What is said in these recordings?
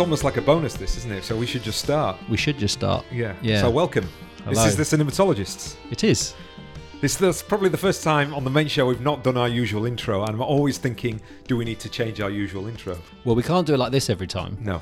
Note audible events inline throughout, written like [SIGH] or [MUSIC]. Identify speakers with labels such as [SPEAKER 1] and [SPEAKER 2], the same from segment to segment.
[SPEAKER 1] it's almost like a bonus, this, isn't it? So we should just start.
[SPEAKER 2] We should just start.
[SPEAKER 1] Yeah.
[SPEAKER 2] Yeah.
[SPEAKER 1] So welcome.
[SPEAKER 2] Hello.
[SPEAKER 1] This is the Cinematologists.
[SPEAKER 2] It is.
[SPEAKER 1] This is probably the first time on the main show we've not done our usual intro, and I'm always thinking, do we need to change our usual intro?
[SPEAKER 2] Well, we can't do it like this every time
[SPEAKER 1] No.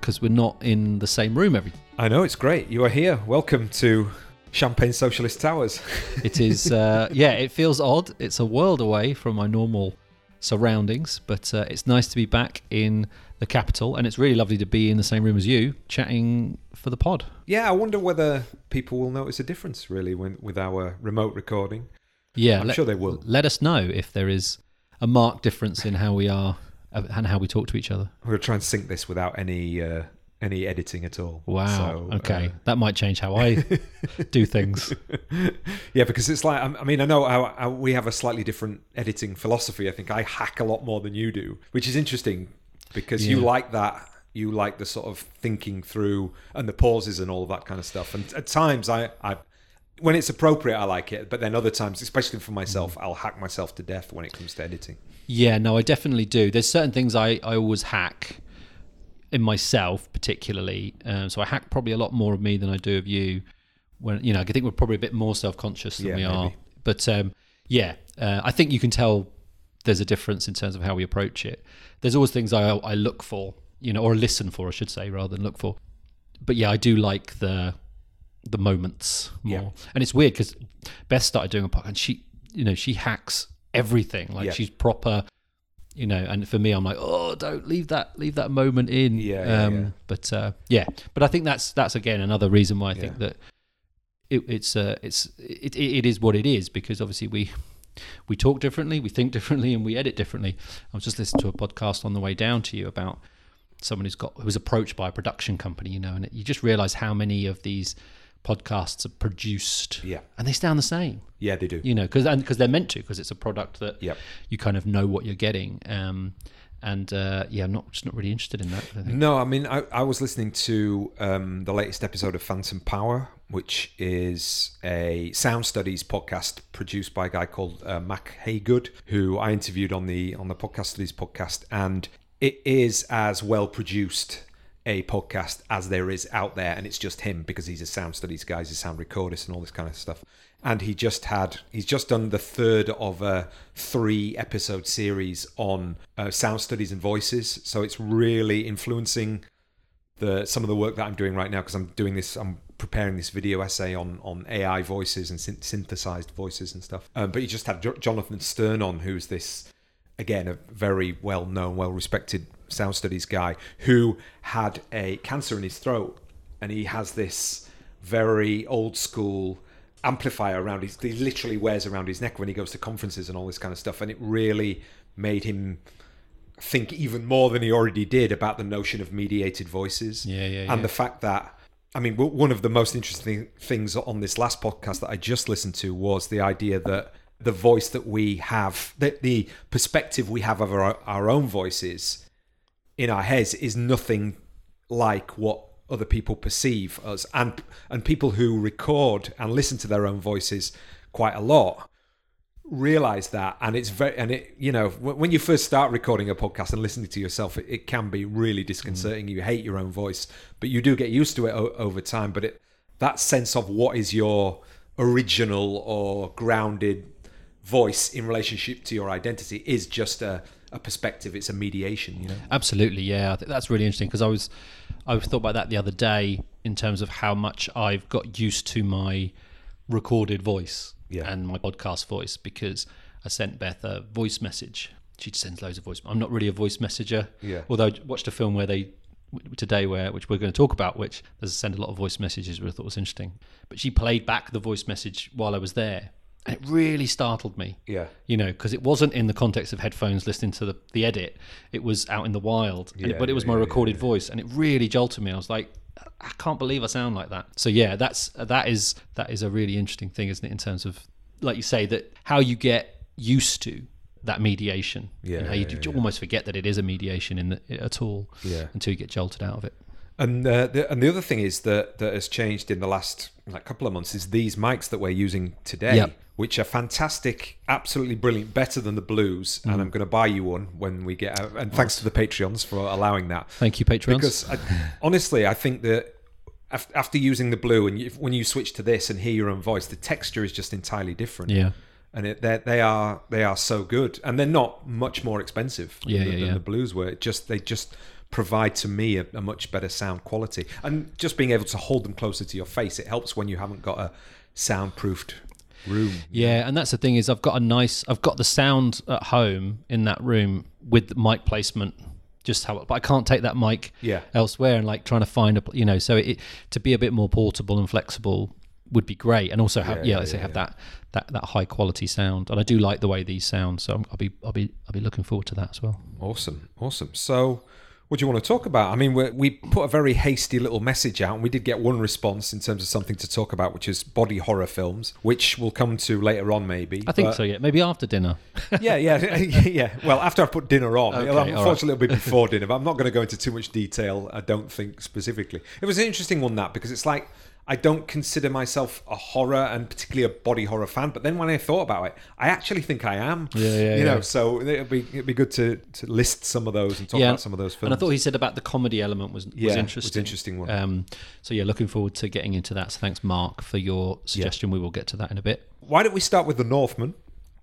[SPEAKER 2] because we're not in the same room every.
[SPEAKER 1] I know, it's great. You are here. Welcome to Champagne Socialist Towers.
[SPEAKER 2] It is. Uh, [LAUGHS] yeah, it feels odd. It's a world away from my normal surroundings, but uh, it's nice to be back in the capital, and it's really lovely to be in the same room as you, chatting for the pod.
[SPEAKER 1] yeah, I wonder whether people will notice a difference, really, when, with our remote recording.
[SPEAKER 2] Yeah,
[SPEAKER 1] I'm
[SPEAKER 2] let,
[SPEAKER 1] sure they will.
[SPEAKER 2] let us know if there is a marked difference in how we are uh, and how we talk to each other.
[SPEAKER 1] We're going to try and sync this without any uh, any editing at all.
[SPEAKER 2] Wow.
[SPEAKER 1] So,
[SPEAKER 2] okay,
[SPEAKER 1] uh,
[SPEAKER 2] that might change how I [LAUGHS] do things.
[SPEAKER 1] yeah, because it's like I mean I know how, how we have a slightly different editing philosophy. I think I hack a lot more than you do, which is interesting because you like that. You like the sort of thinking through and the pauses and all of that kind of stuff. And at times, I, I when it's appropriate, I like it. But then other times, especially for myself,
[SPEAKER 2] Mm.
[SPEAKER 1] I'll hack myself to death when it comes to editing.
[SPEAKER 2] Yeah, no, I definitely do. There's certain things I, I always hack in myself, particularly. Um, so I hack probably a lot more of me than I do of you. When you know, I think we're probably a bit more self conscious than
[SPEAKER 1] Yeah,
[SPEAKER 2] we are. But um, yeah, uh, I think you can tell there's a difference in terms of how we approach it. There's always things I, I look for, you know, or listen for, I should say, rather than look for. But yeah, I do like the the moments more.
[SPEAKER 1] Yeah.
[SPEAKER 2] And it's weird because Beth started doing a podcast, and she, you know, she hacks everything. Like
[SPEAKER 1] Yeah.
[SPEAKER 2] she's proper, you know. And for me, I'm like, oh, don't leave that leave that moment in.
[SPEAKER 1] Yeah, yeah,
[SPEAKER 2] um,
[SPEAKER 1] yeah.
[SPEAKER 2] But uh, yeah, but I think that's that's again another reason why I think that it, it's uh, it's it, it, it is what it is because obviously we we talk differently, we think differently, and we edit differently. I was just listening to a podcast on the way down to you about someone who's got who was approached by a production company, you know, and it, you just realize how many of these podcasts are produced,
[SPEAKER 1] Yeah.
[SPEAKER 2] and they sound the same,
[SPEAKER 1] Yeah, they do.
[SPEAKER 2] you know, because because they're meant to, because it's a product that
[SPEAKER 1] Yep.
[SPEAKER 2] you kind of know what you're getting. Um, and uh, yeah, I'm not just not really interested in that. I think.
[SPEAKER 1] No, I mean, I, I was listening to um, the latest episode of Phantom Power, which is a sound studies podcast produced by a guy called uh, Mack Hagood, who I interviewed on the on the podcast studies podcast, and it is as well produced a podcast as there is out there, and it's just him because he's a sound studies guy, he's a sound recordist, and all this kind of stuff. And he just had he's just done the third of a three episode series on uh, sound studies and voices. So it's really influencing the some of the work that I'm doing right now because I'm doing this. I'm preparing this video essay on on AI voices and syn- synthesized voices and stuff. Um, but he just had Jo- Jonathan Sterne on, who's this again a very well known, well respected sound studies guy who had a cancer in his throat, and he has this very old school amplifier around his he literally wears around his neck when he goes to conferences and all this kind of stuff and it really made him think even more than he already did about the notion of mediated voices.
[SPEAKER 2] Yeah, yeah,
[SPEAKER 1] and the fact that I mean, one of the most interesting things on this last podcast that I just listened to was the idea that the voice that we have, that the perspective we have of our, our own voices in our heads is nothing like what other people perceive us. And and people who record and listen to their own voices quite a lot realize that. And it's very and it you know when you first start recording a podcast and listening to yourself it, it can be really disconcerting. Mm. You hate your own voice but you do get used to it o- over time. But it that sense of what is your original or grounded voice in relationship to your identity is just a, a perspective it's a mediation you know
[SPEAKER 2] Absolutely, yeah. I think that's really interesting because I was I thought about that the other day in terms of how much I've got used to my recorded voice
[SPEAKER 1] Yeah.
[SPEAKER 2] and my podcast voice because I sent Beth a voice message. She sends loads of voice. I'm not really a voice messenger.
[SPEAKER 1] Yeah.
[SPEAKER 2] Although I watched a film where they today where which we're going to talk about, which does send a lot of voice messages, which I thought was interesting. But she played back the voice message while I was there, and it really startled me
[SPEAKER 1] yeah
[SPEAKER 2] you know, because it wasn't in the context of headphones listening to the, the edit. It was out in the wild,
[SPEAKER 1] Yeah,
[SPEAKER 2] but it was
[SPEAKER 1] yeah,
[SPEAKER 2] my
[SPEAKER 1] yeah,
[SPEAKER 2] recorded voice, and it really jolted me. I was like, I can't believe I sound like that. So yeah, that's that is that is a really interesting thing, isn't it? In terms of, like you say, that how you get used to that mediation.
[SPEAKER 1] Yeah,
[SPEAKER 2] and how you
[SPEAKER 1] yeah,
[SPEAKER 2] do-
[SPEAKER 1] yeah.
[SPEAKER 2] almost forget that it is a mediation in the, at all.
[SPEAKER 1] Yeah.
[SPEAKER 2] Until you get jolted out of it.
[SPEAKER 1] And uh, the, and the other thing is that that has changed in the last like couple of months is these mics that we're using today,
[SPEAKER 2] Yep.
[SPEAKER 1] which are fantastic, absolutely brilliant, better than the blues.
[SPEAKER 2] Mm.
[SPEAKER 1] And I'm going to buy you one when we get out. And thanks to the Patreons for allowing that.
[SPEAKER 2] Thank you, Patreons.
[SPEAKER 1] Because I, honestly, I think that after using the blue and you, when you switch to this and hear your own voice, the texture is just entirely different.
[SPEAKER 2] yeah,
[SPEAKER 1] and it, they are they are so good, and they're not much more expensive
[SPEAKER 2] Yeah,
[SPEAKER 1] than,
[SPEAKER 2] yeah,
[SPEAKER 1] than
[SPEAKER 2] yeah.
[SPEAKER 1] the blues were. It just they just provide to me a, a much better sound quality, and just being able to hold them closer to your face, it helps when you haven't got a soundproofed room.
[SPEAKER 2] yeah, and that's the thing is I've got a nice, I've got the sound at home in that room with the mic placement. Just how, but I can't take that mic
[SPEAKER 1] Yeah.
[SPEAKER 2] elsewhere and like trying to find a, you know, so it to be a bit more portable and flexible would be great, and also have
[SPEAKER 1] Yeah,
[SPEAKER 2] yeah,
[SPEAKER 1] yeah,
[SPEAKER 2] let's say
[SPEAKER 1] yeah,
[SPEAKER 2] have that that that high quality sound, and I do like the way these sound, so I'll be I'll be I'll be looking forward to that as well.
[SPEAKER 1] Awesome, awesome. So, what do you want to talk about? I mean, we we put a very hasty little message out, and we did get one response in terms of something to talk about, which is body horror films, which we'll come to later on, maybe.
[SPEAKER 2] I think
[SPEAKER 1] But-
[SPEAKER 2] so. Yeah, maybe after dinner. [LAUGHS]
[SPEAKER 1] yeah, yeah, [LAUGHS] yeah. Well, after I put dinner on,
[SPEAKER 2] Okay, all right.
[SPEAKER 1] unfortunately it'll be before dinner, but I'm not going to go into too much detail. I don't think specifically. It was an interesting one that because it's like I don't consider myself a horror and particularly a body horror fan, but then when I thought about it, I actually think I am.
[SPEAKER 2] Yeah, yeah,
[SPEAKER 1] You know,
[SPEAKER 2] yeah.
[SPEAKER 1] so it'd be it'd be good to to list some of those and talk
[SPEAKER 2] Yeah,
[SPEAKER 1] about some of those films.
[SPEAKER 2] And I thought he said about the comedy element was, was
[SPEAKER 1] Yeah, it was
[SPEAKER 2] interesting.
[SPEAKER 1] interesting one.
[SPEAKER 2] Um, so yeah, looking forward to getting into that. So thanks, Mark, for your suggestion. We will get to that in a bit.
[SPEAKER 1] Why don't we start with the Northman?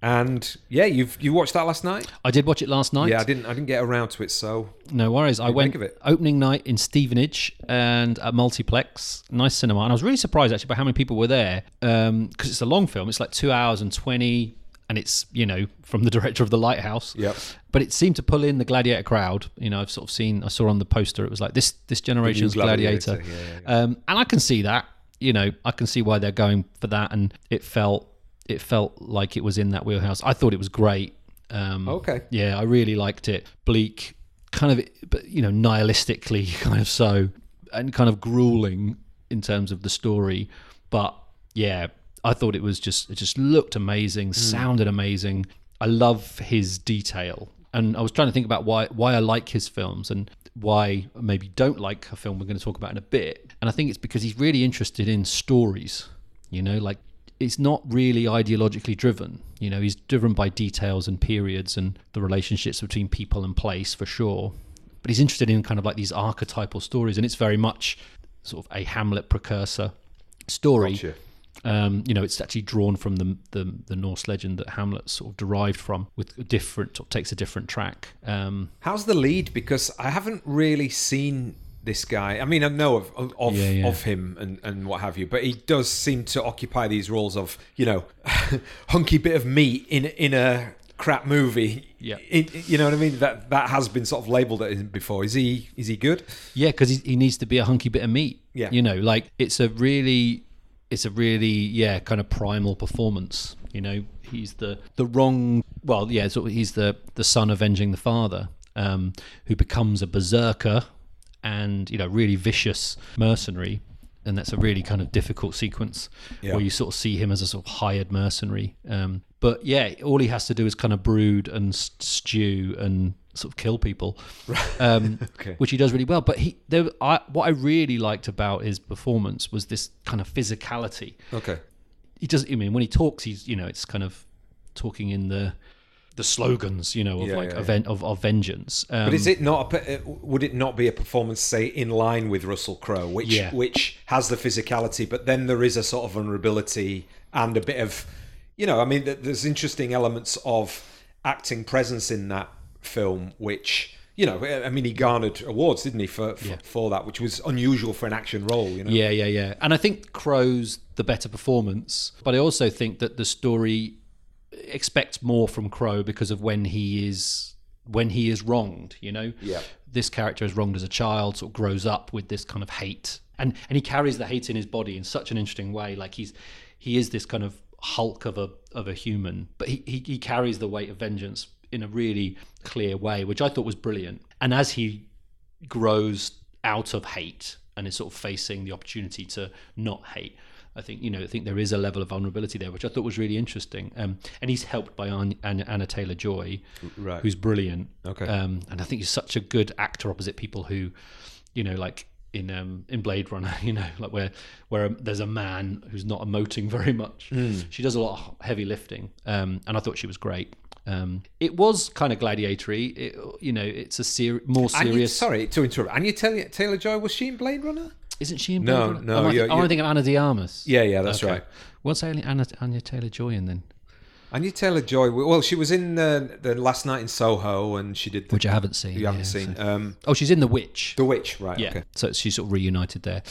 [SPEAKER 1] And yeah, you've you watched that last night?
[SPEAKER 2] I did watch it last night.
[SPEAKER 1] Yeah, I didn't I didn't get around to it, so
[SPEAKER 2] No worries. I went
[SPEAKER 1] make of it?
[SPEAKER 2] opening night in Stevenage and at Multiplex, nice cinema, and I was really surprised actually by how many people were there because it's a long film. It's like two hours and twenty, and it's you know from the [LAUGHS] director of The Lighthouse.
[SPEAKER 1] Yep.
[SPEAKER 2] But it seemed to pull in the Gladiator crowd. You know, I've sort of seen. I saw on the poster it was like this this generation's
[SPEAKER 1] Gladiator,
[SPEAKER 2] Gladiator,
[SPEAKER 1] yeah, yeah,
[SPEAKER 2] Um, and I can see that. You know, I can see why they're going for that, and it felt it felt like it was in that wheelhouse. I thought it was great. Um,
[SPEAKER 1] Okay.
[SPEAKER 2] yeah, I really liked it. Bleak, kind of, but you know, nihilistically, [LAUGHS] kind of so, and kind of grueling in terms of the story. But yeah, I thought it was just, it just looked amazing, sounded amazing. I love his detail, and I was trying to think about why why I like his films and why I maybe don't like a film we're going to talk about in a bit. And I think it's because he's really interested in stories. You know, like it's not really ideologically driven. You know, he's driven by details and periods and the relationships between people and place for sure. But he's interested in kind of like these archetypal stories, and it's very much sort of a Hamlet precursor story.
[SPEAKER 1] Gotcha.
[SPEAKER 2] Um, you know, it's actually drawn from the, the the Norse legend that Hamlet sort of derived from, with a different takes a different track. Um,
[SPEAKER 1] How's the lead? Because I haven't really seen this guy. I mean, I know of of, of,
[SPEAKER 2] Yeah, yeah.
[SPEAKER 1] of him and, and what have you, but he does seem to occupy these roles of you know, [LAUGHS] hunky bit of meat in in a crap movie.
[SPEAKER 2] Yeah.
[SPEAKER 1] In- you know what I mean? That that has been sort of labelled at him before. Is he is he good?
[SPEAKER 2] Yeah, because he, he needs to be a hunky bit of meat.
[SPEAKER 1] Yeah.
[SPEAKER 2] you know, like it's a really, it's a really yeah kind of primal performance. You know, he's the the wrong. Well, yeah, so he's the the son avenging the father, um, who becomes a berserker, and you know, really vicious mercenary. And that's a really kind of difficult sequence
[SPEAKER 1] Yeah.
[SPEAKER 2] where you sort of see him as a sort of hired mercenary. Um, but yeah, all he has to do is kind of brood and stew and sort of kill people, um, [LAUGHS]
[SPEAKER 1] Okay.
[SPEAKER 2] which he does really well. But he, there, I, what I really liked about his performance was this kind of physicality.
[SPEAKER 1] Okay.
[SPEAKER 2] He does. I mean, when he talks, he's you know, it's kind of talking in the the slogans, you know, of
[SPEAKER 1] Yeah,
[SPEAKER 2] like
[SPEAKER 1] yeah, yeah.
[SPEAKER 2] event of, of vengeance. Um,
[SPEAKER 1] But is it not? A, uh, would it not be a performance, say, in line with Russell Crowe, which
[SPEAKER 2] Yeah.
[SPEAKER 1] which has the physicality, but then there is a sort of vulnerability and a bit of, you know, I mean, there's interesting elements of acting presence in that film, which. You know, I mean, he garnered awards, didn't he, for for,
[SPEAKER 2] Yeah.
[SPEAKER 1] for that, which was unusual for an action role. You know,
[SPEAKER 2] Yeah, yeah, yeah. And I think Crowe's the better performance, but I also think that the story expects more from Crowe because of when he is when he is wronged. You know,
[SPEAKER 1] Yeah.
[SPEAKER 2] This character is wronged as a child, sort of grows up with this kind of hate, and and he carries the hate in his body in such an interesting way. Like he's he is this kind of hulk of a of a human, but he he, he carries the weight of vengeance in a really clear way, which I thought was brilliant. And as he grows out of hate and is sort of facing the opportunity to not hate. I think you know. I think there is a level of vulnerability there, which I thought was really interesting. Um, and he's helped by Anna, Anna, Taylor Joy,
[SPEAKER 1] Right.
[SPEAKER 2] who's brilliant.
[SPEAKER 1] Okay.
[SPEAKER 2] Um, and I think he's such a good actor opposite people who, you know, like in um, in Blade Runner, [LAUGHS] you know, like where where there's a man who's not emoting [LAUGHS] very much. She does a lot of heavy lifting, um, and I thought she was great. Um, it was kind of gladiatory. It, you know, it's a ser- more serious.
[SPEAKER 1] sorry to interrupt. Anya Taylor, Taylor Joy was she in Blade Runner?
[SPEAKER 2] Isn't she in
[SPEAKER 1] No,
[SPEAKER 2] Runner?
[SPEAKER 1] no,
[SPEAKER 2] Am I,
[SPEAKER 1] you're-
[SPEAKER 2] am I
[SPEAKER 1] you're-
[SPEAKER 2] thinking of Ana de Armas?
[SPEAKER 1] Yeah, yeah, that's
[SPEAKER 2] Okay.
[SPEAKER 1] right.
[SPEAKER 2] What's Anya, Anna, Anya Taylor Joy in then?
[SPEAKER 1] Anya Taylor Joy. Well, she was in uh, the last night in Soho, and she did. The,
[SPEAKER 2] Which I haven't seen.
[SPEAKER 1] you haven't
[SPEAKER 2] yeah,
[SPEAKER 1] seen
[SPEAKER 2] so-
[SPEAKER 1] um,
[SPEAKER 2] Oh, she's in The Witch.
[SPEAKER 1] the Witch, right?
[SPEAKER 2] Yeah,
[SPEAKER 1] Okay.
[SPEAKER 2] so she's sort of reunited there.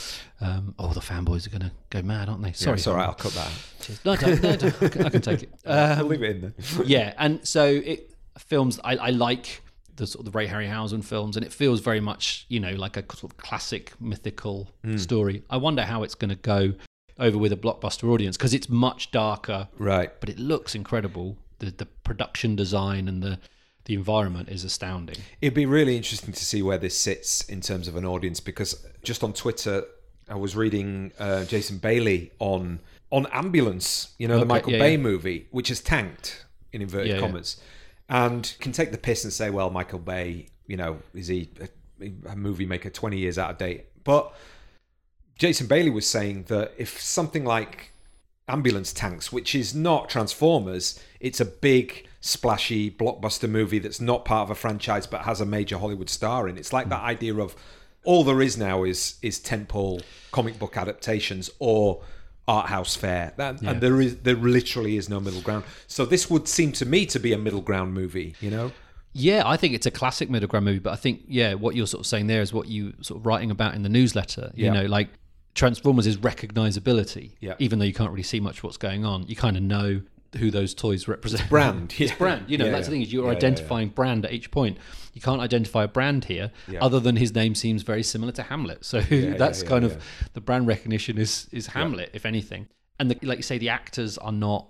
[SPEAKER 2] Um, oh, the fanboys are going to go mad, aren't they?
[SPEAKER 1] Yeah,
[SPEAKER 2] Sorry,
[SPEAKER 1] it's all right. I'll cut that. out.
[SPEAKER 2] Cheers. No, don't, no, don't. I can- I can take it. [LAUGHS]
[SPEAKER 1] I'll leave it in there. [LAUGHS]
[SPEAKER 2] yeah, and so it films. I, I like the sort of the Ray Harryhausen films, and it feels very much you know like a sort of classic mythical
[SPEAKER 1] Hmm.
[SPEAKER 2] story. I wonder how it's going to go over with a blockbuster audience because it's much darker,
[SPEAKER 1] Right.
[SPEAKER 2] but it looks incredible. The the production design and the the environment is astounding.
[SPEAKER 1] It'd be really interesting to see where this sits in terms of an audience because just on Twitter, I was reading uh, Jason Bailey on on Ambulance, you know, the Michael
[SPEAKER 2] yeah,
[SPEAKER 1] Bay
[SPEAKER 2] yeah.
[SPEAKER 1] movie, which has tanked in inverted
[SPEAKER 2] Yeah, yeah.
[SPEAKER 1] And can take the piss and say, well, Michael Bay, you know, is he a, a movie maker twenty years out of date? But Jason Bailey was saying that if something like ambulance tanks, which is not Transformers. It's a big, splashy blockbuster movie that's not part of a franchise but has a major Hollywood star in. It. It's like that idea of all there is now is is tentpole comic book adaptations or art house fare, that, and there is there literally is no middle ground. So this would seem to me to be a middle ground movie. You know,
[SPEAKER 2] Yeah, I think it's a classic middle ground movie, but I think yeah, what you're sort of saying there is what you sort of writing about in the newsletter. You
[SPEAKER 1] Yeah.
[SPEAKER 2] know, like Transformers is recognizability.
[SPEAKER 1] Yeah.
[SPEAKER 2] Even though you can't really see much what's going on, you kind of know who those toys represent.
[SPEAKER 1] brand, [LAUGHS]
[SPEAKER 2] it's brand. You know,
[SPEAKER 1] Yeah,
[SPEAKER 2] that's
[SPEAKER 1] yeah.
[SPEAKER 2] the thing is you're
[SPEAKER 1] Yeah, yeah,
[SPEAKER 2] identifying brand at each point. You can't identify a brand here, other than his name seems very similar to Hamlet. So [LAUGHS] that's
[SPEAKER 1] yeah,
[SPEAKER 2] kind
[SPEAKER 1] yeah.
[SPEAKER 2] of the brand recognition is is Hamlet, if anything. And the, like you say, the actors are not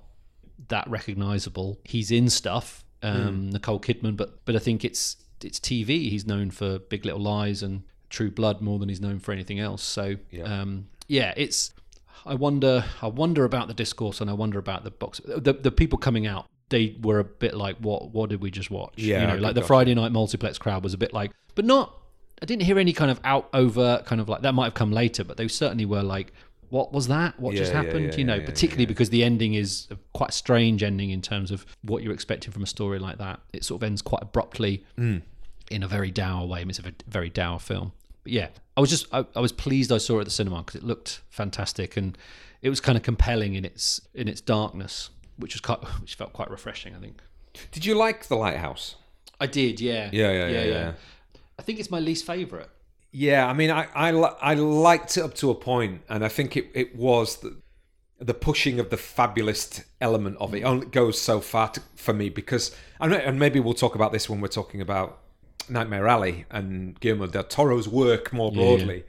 [SPEAKER 2] that recognizable. He's in stuff, um, Nicole Kidman, but but I think it's it's TV. He's known for Big Little Lies and True Blood more than he's known for anything else. So
[SPEAKER 1] Yeah.
[SPEAKER 2] um, yeah, it's. I wonder. I wonder about the discourse, and I wonder about the box. The the people coming out, they were a bit like, "What? What did we just watch?"
[SPEAKER 1] Yeah,
[SPEAKER 2] you know, like the
[SPEAKER 1] gosh.
[SPEAKER 2] Friday night multiplex crowd was a bit like, but not. I didn't hear any kind of out over kind of like that. Might have come later, but they certainly were like, "What was that? What just
[SPEAKER 1] Yeah, yeah,
[SPEAKER 2] happened?"
[SPEAKER 1] yeah,
[SPEAKER 2] you know,
[SPEAKER 1] yeah, yeah,
[SPEAKER 2] particularly because the ending is a quite strange ending in terms of what you're expecting from a story like that. It sort of ends quite abruptly
[SPEAKER 1] Mm.
[SPEAKER 2] in a very dour way. It's a very dour film. But yeah, I was just I, I was pleased I saw it at the cinema because it looked fantastic and it was kind of compelling in its in its darkness, which was quite [LAUGHS] which felt quite refreshing. I think
[SPEAKER 1] did you like the Lighthouse?
[SPEAKER 2] I did. Yeah.
[SPEAKER 1] Yeah, yeah, yeah, yeah.
[SPEAKER 2] I think it's my least favorite.
[SPEAKER 1] Yeah, I mean, I I, I liked it up to a point, and I think it, it was the, the pushing of the fabulous element of it only goes so far to, for me because and maybe we'll talk about this when we're talking about Nightmare Alley and Guillermo del Toro's work more
[SPEAKER 2] Yeah, yeah.
[SPEAKER 1] broadly,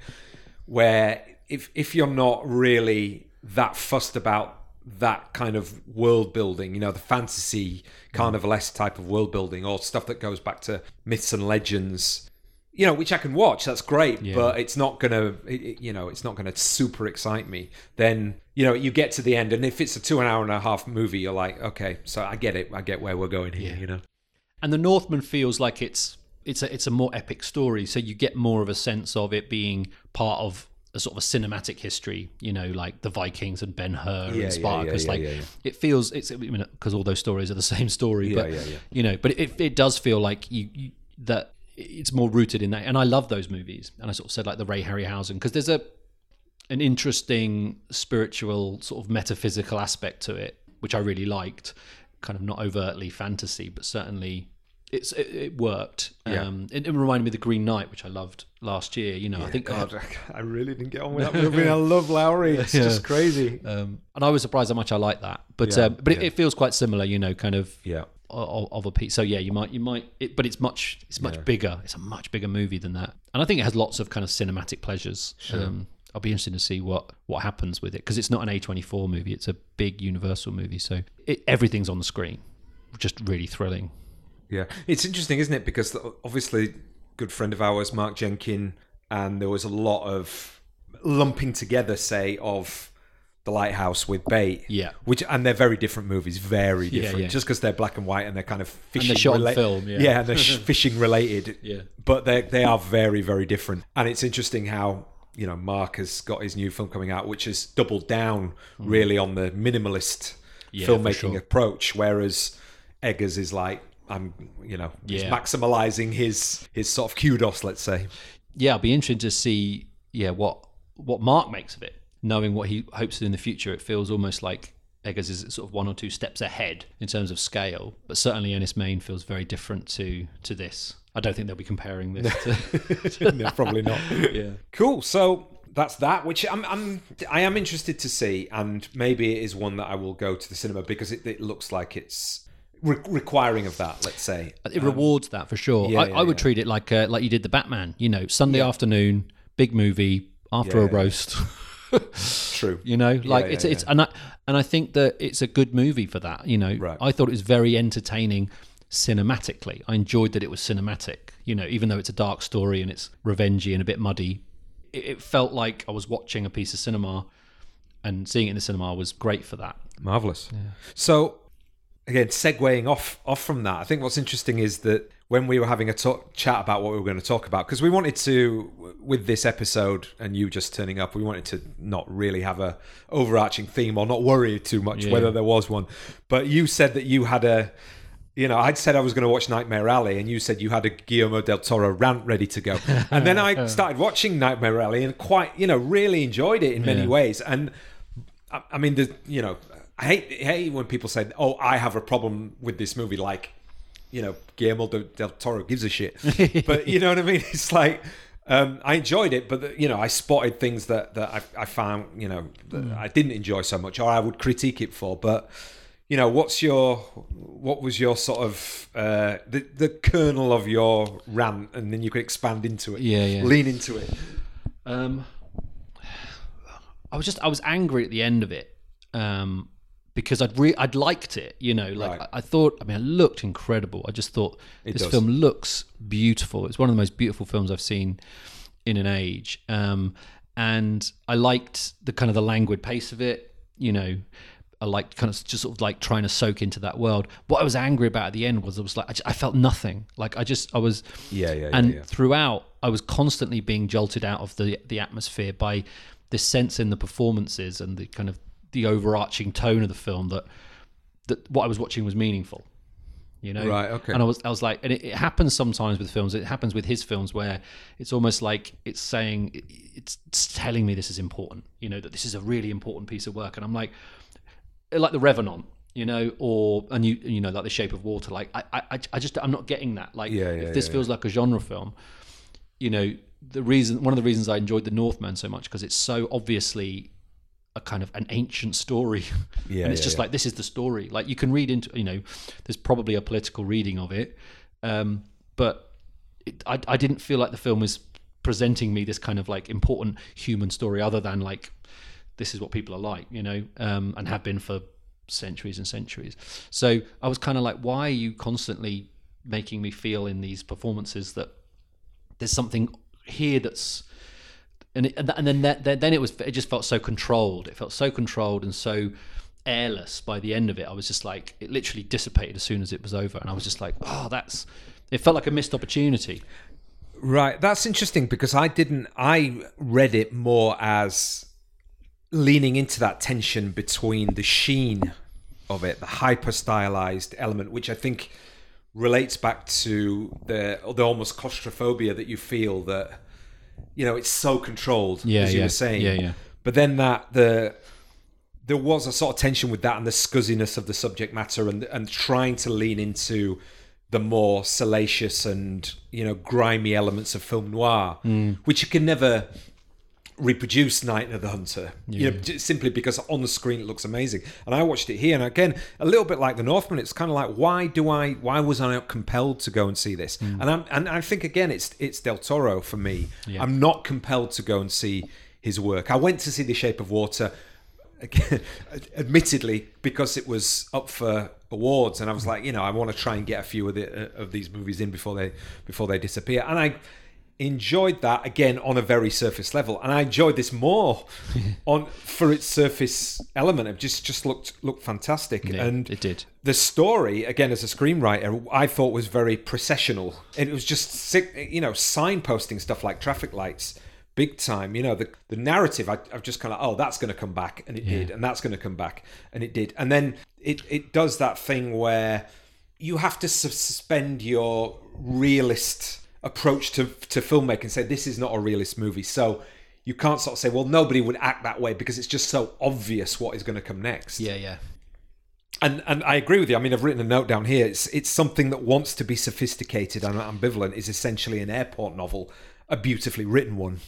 [SPEAKER 1] where if if you're not really that fussed about that kind of world building, you know, the fantasy carnivalesque type of world building or stuff that goes back to myths and legends, you know, which I can watch. That's great,
[SPEAKER 2] Yeah.
[SPEAKER 1] but it's not gonna, it- it- you know, it's not gonna super excite me. Then you know, you get to the end, and if it's a two an hour and a half movie, you're like, okay, so I get it, I get where we're going here,
[SPEAKER 2] Yeah.
[SPEAKER 1] you know.
[SPEAKER 2] And the Northman feels like it's it's a it's a more epic story, so you get more of a sense of it being part of a sort of a cinematic history. You know, like the Vikings and Ben Hur
[SPEAKER 1] Yeah,
[SPEAKER 2] and Spartacus.
[SPEAKER 1] yeah, yeah,
[SPEAKER 2] like it feels it's because all those stories are the [LAUGHS] same story. But you know, but it it does feel like you, you that it's more rooted in that. And I love those movies. And I sort of said like the Ray Harryhausen because there's a an interesting spiritual sort of metaphysical aspect to it, which I really liked. Kind of not overtly fantasy, but certainly it's it, it worked.
[SPEAKER 1] Yeah.
[SPEAKER 2] Um, it, it reminded me of the Green Knight, which I loved last year. You know, I think
[SPEAKER 1] God, I really didn't get on with that [LAUGHS] movie. I love Lowery. It's
[SPEAKER 2] Yeah.
[SPEAKER 1] just crazy.
[SPEAKER 2] um, and I was surprised how much I liked that. But
[SPEAKER 1] Yeah,
[SPEAKER 2] um, but it,
[SPEAKER 1] yeah.
[SPEAKER 2] it feels quite similar. You know, kind of
[SPEAKER 1] Yeah.
[SPEAKER 2] of, of a piece. So yeah, you might you might, it, but it's much it's much
[SPEAKER 1] Yeah.
[SPEAKER 2] bigger. It's a much bigger movie than that, and I think it has lots of kind of cinematic pleasures. Um, I'll be interested to see what what happens with it because it's not an A twenty four movie. It's a big Universal movie, so it, everything's on the screen, just really thrilling.
[SPEAKER 1] Yeah, it's interesting, isn't it? Because obviously, good friend of ours, Mark Jenkin, and there was a lot of lumping together, say, of the Lighthouse with Bait.
[SPEAKER 2] Yeah.
[SPEAKER 1] which and they're very different movies, very different.
[SPEAKER 2] yeah.
[SPEAKER 1] Just because they're black and white and they're kind of fishing,
[SPEAKER 2] they're shot
[SPEAKER 1] rela-
[SPEAKER 2] film, yeah.
[SPEAKER 1] and they're [LAUGHS] fishing related.
[SPEAKER 2] Yeah.
[SPEAKER 1] but they they are very very different. And it's interesting how you know, Mark has got his new film coming out, which has doubled down hmm. really on the minimalist.
[SPEAKER 2] Yeah,
[SPEAKER 1] filmmaking
[SPEAKER 2] sure.
[SPEAKER 1] approach, whereas Eggers is like, I'm, you know, he's
[SPEAKER 2] Yeah.
[SPEAKER 1] maximalizing his his sort of kudos, let's say.
[SPEAKER 2] yeah, I'll be interested to see yeah what what Mark makes of it, knowing what he hopes to do in the future. It feels almost like Eggers is sort of one or two steps ahead in terms of scale, but certainly Enys Men feels very different to to this. I don't think they'll be comparing this. to, [LAUGHS] [LAUGHS]
[SPEAKER 1] no, probably not.
[SPEAKER 2] yeah,
[SPEAKER 1] Cool. So that's that, which I'm, I'm I am interested to see, and maybe it is one that I will go to the cinema because it, it looks like it's re- requiring of that. Let's say.
[SPEAKER 2] it rewards that for sure.
[SPEAKER 1] Um, yeah,
[SPEAKER 2] I,
[SPEAKER 1] yeah,
[SPEAKER 2] I would
[SPEAKER 1] yeah.
[SPEAKER 2] treat it like uh, like you did the Batman. You know, Sunday afternoon, big movie after a roast. [LAUGHS]
[SPEAKER 1] True.
[SPEAKER 2] you know like it's it's and I and I think that it's a good movie for that you know
[SPEAKER 1] Right.
[SPEAKER 2] I thought it was very entertaining cinematically I enjoyed that it was cinematic you know even though it's a dark story and it's revengey and a bit muddy it, it felt like I was watching a piece of cinema and seeing it in the cinema was great for that
[SPEAKER 1] Marvelous. So again, segueing off off from that, I think what's interesting is that when we were having a talk, chat about what we were going to talk about, because we wanted to, with this episode and you just turning up, we wanted to not really have a overarching theme or not worry too much
[SPEAKER 2] Yeah.
[SPEAKER 1] whether there was one. But you said that you had a. You know, I'd said I was going to watch Nightmare Alley, and you said you had a Guillermo del Toro rant ready to go. And then I [LAUGHS] started watching Nightmare Alley and quite, you know, really enjoyed it in many
[SPEAKER 2] Yeah.
[SPEAKER 1] ways. And I, I mean, the you know, I hate, hate when people say, "Oh, I have a problem with this movie," like, you know, Guillermo del, Toro gives a shit. [LAUGHS] but you know what I mean? [LAUGHS] It's like um, I enjoyed it, but the, you know, I spotted things that that I, I found, you know, that I didn't enjoy so much, or I would critique it for. But you know, what's your what was your sort of uh, the the kernel of your rant, and then you could expand into it,
[SPEAKER 2] Yeah, yeah.
[SPEAKER 1] lean into it.
[SPEAKER 2] Um, [SIGHS] I was just I was angry at the end of it um, because I'd re- I'd liked it. You know, like
[SPEAKER 1] Right.
[SPEAKER 2] I, I thought. I mean, it looked incredible. I just thought this
[SPEAKER 1] does.
[SPEAKER 2] film looks beautiful. It's one of the most beautiful films I've seen in an age. Um, and I liked the kind of the languid pace of it. You know. I liked kind of just sort of like trying to soak into that world. What I was angry about at the end was I was like I, just, I felt nothing. Like I just I was
[SPEAKER 1] Yeah, yeah, yeah,
[SPEAKER 2] and
[SPEAKER 1] yeah.
[SPEAKER 2] throughout I was constantly being jolted out of the the atmosphere by this sense in the performances and the kind of the overarching tone of the film that that what I was watching was meaningful. You know,
[SPEAKER 1] Right, okay.
[SPEAKER 2] And I was, I was like, and it, it happens sometimes with films. It happens with his films where it's almost like it's saying, it's, it's telling me this is important. You know, that this is a really important piece of work. And I'm like, like the Revenant, you know, or and you you know like the Shape of Water. Like I I, I just I'm not getting that. Like
[SPEAKER 1] Yeah, yeah,
[SPEAKER 2] if this
[SPEAKER 1] yeah,
[SPEAKER 2] feels like a genre film, you know, the reason one of the reasons I enjoyed the Northman so much because it's so obviously a kind of an ancient story, [LAUGHS]
[SPEAKER 1] Yeah,
[SPEAKER 2] and it's
[SPEAKER 1] yeah,
[SPEAKER 2] just
[SPEAKER 1] yeah.
[SPEAKER 2] like this is the story. Like you can read into you know, there's probably a political reading of it, um, but it, I I didn't feel like the film was presenting me this kind of like important human story other than like this is what people are like, you know, um, and have been for centuries and centuries. So I was kind of like, why are you constantly making me feel in these performances that there's something here that's and it, and then that, then it was it just felt so controlled. It felt so controlled and so airless by the end of it. I was just like it literally dissipated as soon as it was over, and I was just like, oh, that's. It felt like a missed opportunity.
[SPEAKER 1] Right, that's interesting because I didn't. I read it more as leaning into that tension between the sheen of it, the hyper stylized element, which I think relates back to the the almost claustrophobia that you feel that you know it's so controlled,
[SPEAKER 2] Yeah,
[SPEAKER 1] as you
[SPEAKER 2] yeah.
[SPEAKER 1] were saying.
[SPEAKER 2] Yeah, yeah.
[SPEAKER 1] But then that the there was a sort of tension with that and the scuzziness of the subject matter and and trying to lean into the more salacious and you know grimy elements of film noir, mm. which you can never reproduce Night of the Hunter. You know, simply because on the screen it looks amazing. And I watched it here, and again, a little bit like The Northman, it's kind of like, why do I? Why was I not compelled to go and see this? And I'm and I think again, it's it's Del Toro for me. I'm not compelled to go and see his work. I went to see The Shape of Water. Again, [LAUGHS] admittedly, because it was up for awards, and I was like, you know, I want to try and get a few of the uh, of these movies in before they before they disappear, and I enjoyed that again on a very surface level, and I enjoyed this more [LAUGHS] on for its surface element. It just just looked looked fantastic,
[SPEAKER 2] Yeah,
[SPEAKER 1] and
[SPEAKER 2] it did.
[SPEAKER 1] the story again as a screenwriter i thought was very processional. It was just sick you know signposting stuff like traffic lights big time. You know, the the narrative, I, I've just kind of, oh, that's going to come back, and it did, and that's going to come back, and it did, and then it it does that thing where you have to suspend your realist approach to to filmmaking say this is not a realist movie, so. You can't sort of say, well, nobody would act that way because it's just so obvious what is going to come next
[SPEAKER 2] Yeah, yeah.
[SPEAKER 1] and and I agree with you. I mean, I've written a note down here. It's it's something that wants to be sophisticated and ambivalent. Is essentially an airport novel, a beautifully written one.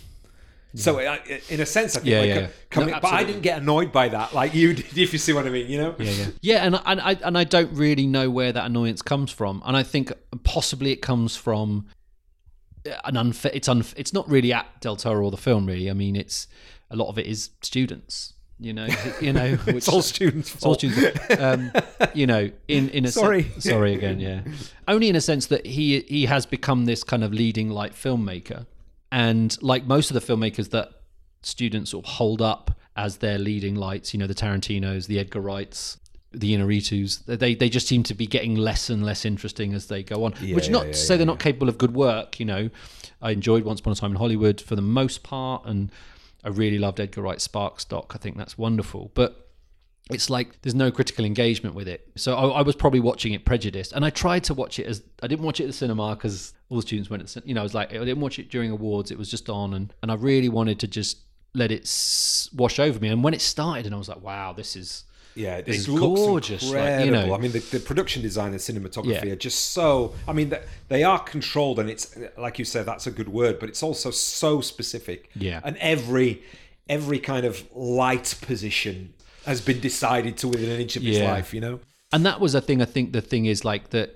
[SPEAKER 1] So, in a sense, I think
[SPEAKER 2] Yeah,
[SPEAKER 1] we're
[SPEAKER 2] yeah,
[SPEAKER 1] co- coming,
[SPEAKER 2] No,
[SPEAKER 1] but I didn't get annoyed by that like you [LAUGHS] did. If you see what I mean, you know.
[SPEAKER 2] Yeah, yeah, yeah, and and I and I don't really know where that annoyance comes from, and I think possibly it comes from an unfair. It's unf- It's not really at Del Toro or the film, really. I mean, it's a lot of it is students. You know, [LAUGHS] you know, [LAUGHS] which,
[SPEAKER 1] It's all students'
[SPEAKER 2] It's all students. Um, you know, in in a sen-
[SPEAKER 1] Sorry.
[SPEAKER 2] sorry again, yeah. Only in a sense that he he has become this kind of leading light filmmaker, and like most of the filmmakers that students sort of hold up as their leading lights, you know, the Tarantinos, the Edgar Wrights, the Inarritus, they they just seem to be getting less and less interesting as they go on. Which not
[SPEAKER 1] yeah,
[SPEAKER 2] to say
[SPEAKER 1] yeah,
[SPEAKER 2] they're not capable of good work. You know, I enjoyed Once Upon a Time in Hollywood for the most part, and I really loved Edgar Wright's Sparks doc. I think that's wonderful, but it's like there's no critical engagement with it. So I, I was probably watching it prejudiced, and I tried to watch it as I didn't watch it at the cinema because all the students went. At the, you know, I was like I didn't watch it during awards. It was just on, and and I really wanted to just let it s- wash over me. And when it started, and I was like, wow, this is
[SPEAKER 1] Yeah, this
[SPEAKER 2] It's gorgeous, like,
[SPEAKER 1] Incredible.
[SPEAKER 2] you know.
[SPEAKER 1] I mean, the, the production design and cinematography
[SPEAKER 2] Yeah.
[SPEAKER 1] are just so. I mean, they are controlled, and it's like you said, that's a good word, but it's also so specific.
[SPEAKER 2] Yeah.
[SPEAKER 1] and every every kind of light position has been decided to within an inch of his life. You know.
[SPEAKER 2] and that was a thing. I think the thing is like that.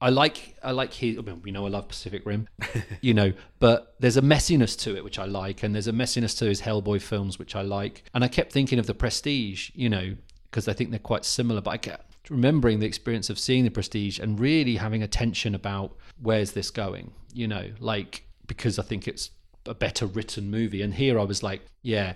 [SPEAKER 2] I like I like his. I mean, you know, I love Pacific Rim, [LAUGHS] you know, but there's a messiness to it which I like, and there's a messiness to his Hellboy films which I like. And I kept thinking of the Prestige, you know, because I think they're quite similar. But I kept remembering the experience of seeing the Prestige and really having a tension about where's this going, you know, like because I think it's a better written movie. And here I was like, yeah,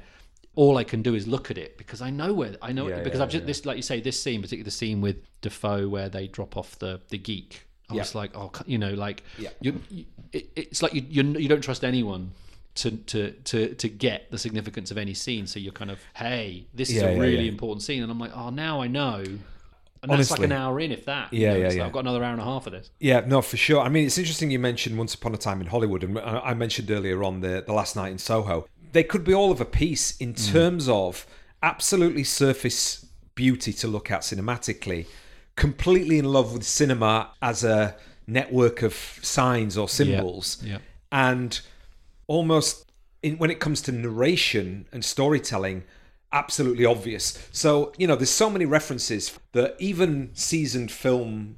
[SPEAKER 2] all I can do is look at it because I know where I know
[SPEAKER 1] Yeah,
[SPEAKER 2] it because
[SPEAKER 1] yeah,
[SPEAKER 2] I've just this like you say this scene, particularly the scene with Dafoe where they drop off the the geek. I
[SPEAKER 1] Yeah.
[SPEAKER 2] was like, oh, you know, like
[SPEAKER 1] Yeah.
[SPEAKER 2] you, you it, it's like you, you you don't trust anyone. To, to, to, to get the significance of any scene, so you're kind of, hey, this is
[SPEAKER 1] Yeah,
[SPEAKER 2] a
[SPEAKER 1] yeah,
[SPEAKER 2] really
[SPEAKER 1] yeah.
[SPEAKER 2] important scene, and I'm like, oh, now I know, and that's like an hour in, if that. you
[SPEAKER 1] Yeah,
[SPEAKER 2] know,
[SPEAKER 1] yeah,
[SPEAKER 2] like,
[SPEAKER 1] yeah.
[SPEAKER 2] I've got another hour and a half of this.
[SPEAKER 1] Yeah, no, for sure. I mean, it's interesting you mentioned Once Upon a Time in Hollywood, and I mentioned earlier on the, the last night in Soho. They could be all of a piece in mm. terms of absolutely surface beauty to look at cinematically, completely in love with cinema as a network of signs or symbols,
[SPEAKER 2] yeah.
[SPEAKER 1] and almost in, when it comes to narration and storytelling absolutely obvious. So you know there's so many references that even seasoned film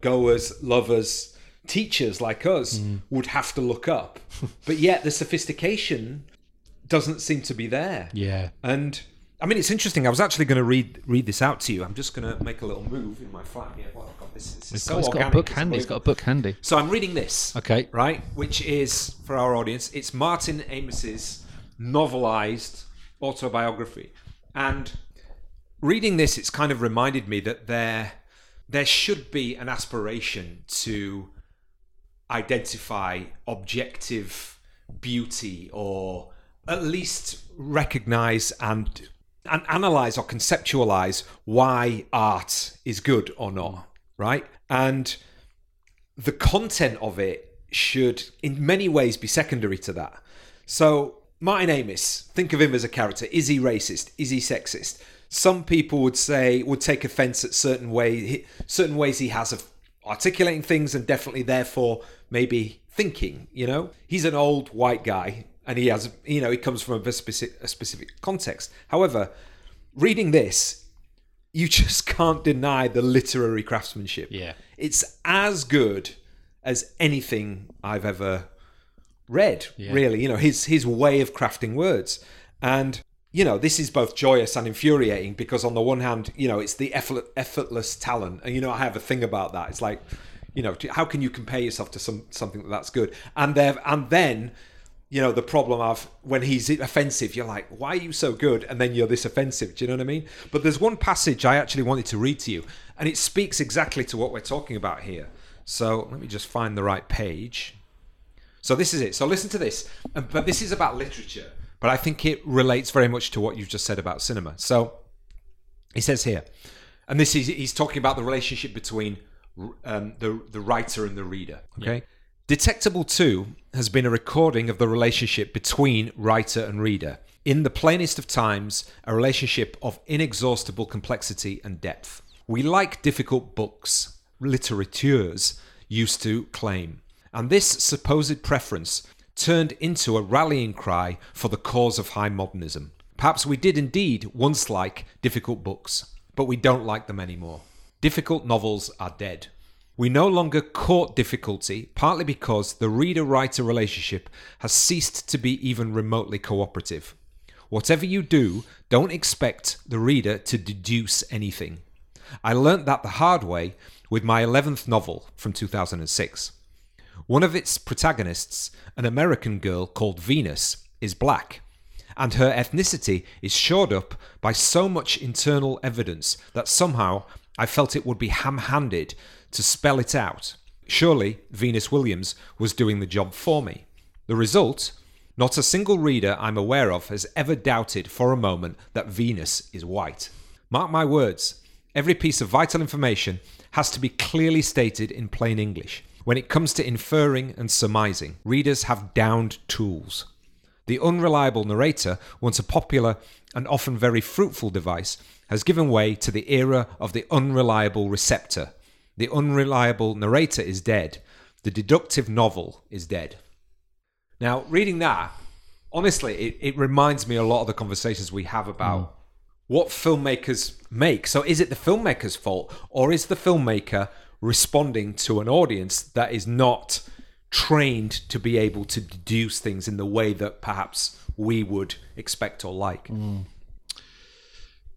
[SPEAKER 1] goers lovers teachers like us hmm. would have to look up. [LAUGHS] But yet the sophistication doesn't seem to be there.
[SPEAKER 2] Yeah.
[SPEAKER 1] and I mean, it's interesting. I was actually going to read read this out to you. I'm just going to make a little move in my flat here. Well, God, this, this is
[SPEAKER 2] It's
[SPEAKER 1] so
[SPEAKER 2] got, it's got a book handy. It's got a book handy.
[SPEAKER 1] So I'm reading this.
[SPEAKER 2] Okay.
[SPEAKER 1] Right, which is for our audience, it's Martin Amis's novelized autobiography. And reading this, it's kind of reminded me that there there should be an aspiration to identify objective beauty or at least recognize and and analyze or conceptualize why art is good or not right? And the content of it should in many ways be secondary to that. So martin amis think of him as a character. Is he racist? Is he sexist? Some people would say would take offense at certain way certain ways he has of articulating things and definitely therefore maybe thinking you know? He's an old white guy and he has you know he comes from a specific, a specific context however reading this you [LAUGHS] just can't deny the literary craftsmanship
[SPEAKER 2] Yeah.
[SPEAKER 1] it's as good as anything I've ever read. Really, you know, his his way of crafting words, and you know, this is both joyous and infuriating because on the one hand, you know, it's the effort, effortless talent, and you know, I have a thing about that. It's like, you know, how can you compare yourself to some something that's good? And there, and then. You know the problem of when he's offensive, you're like, "Why are you so good?" And then you're this offensive. Do you know what I mean? But there's one passage I actually wanted to read to you, and it speaks exactly to what we're talking about here. So let me just find the right page. So this is it. So listen to this. But this is about literature, but I think it relates very much to what you've just said about cinema. So he says here, and this is he's talking about the relationship between um, the the writer and the reader. Okay. Detectable 2 has been a recording of the relationship between writer and reader. In the plainest of times, a relationship of inexhaustible complexity and depth. We like difficult books, litterateurs used to claim. And this supposed preference turned into a rallying cry for the cause of high modernism. Perhaps we did indeed once like difficult books, but we don't like them anymore. Difficult novels are dead. We no longer court difficulty, partly because the reader writer relationship has ceased to be even remotely cooperative. Whatever you do, don't expect the reader to deduce anything. I learnt that the hard way with my 11th novel from 2006. One of its protagonists, an American girl called Venus, is black, and her ethnicity is shored up by so much internal evidence that somehow I felt it would be ham handed to spell it out. Surely Venus Williams was doing the job for me. The result? Not a single reader I'm aware of has ever doubted for a moment that Venus is white. Mark my words, every piece of vital information has to be clearly stated in plain English. When it comes to inferring and surmising, readers have downed tools. The unreliable narrator, once a popular and often very fruitful device, has given way to the era of the unreliable receptor. The unreliable narrator is dead. The deductive novel is dead. Now, reading that, honestly, it, it reminds me a lot of the conversations we have about mm. what filmmakers make. So, is it the filmmaker's fault, or is the filmmaker responding to an audience that is not trained to be able to deduce things in the way that perhaps we would expect or like? Mm.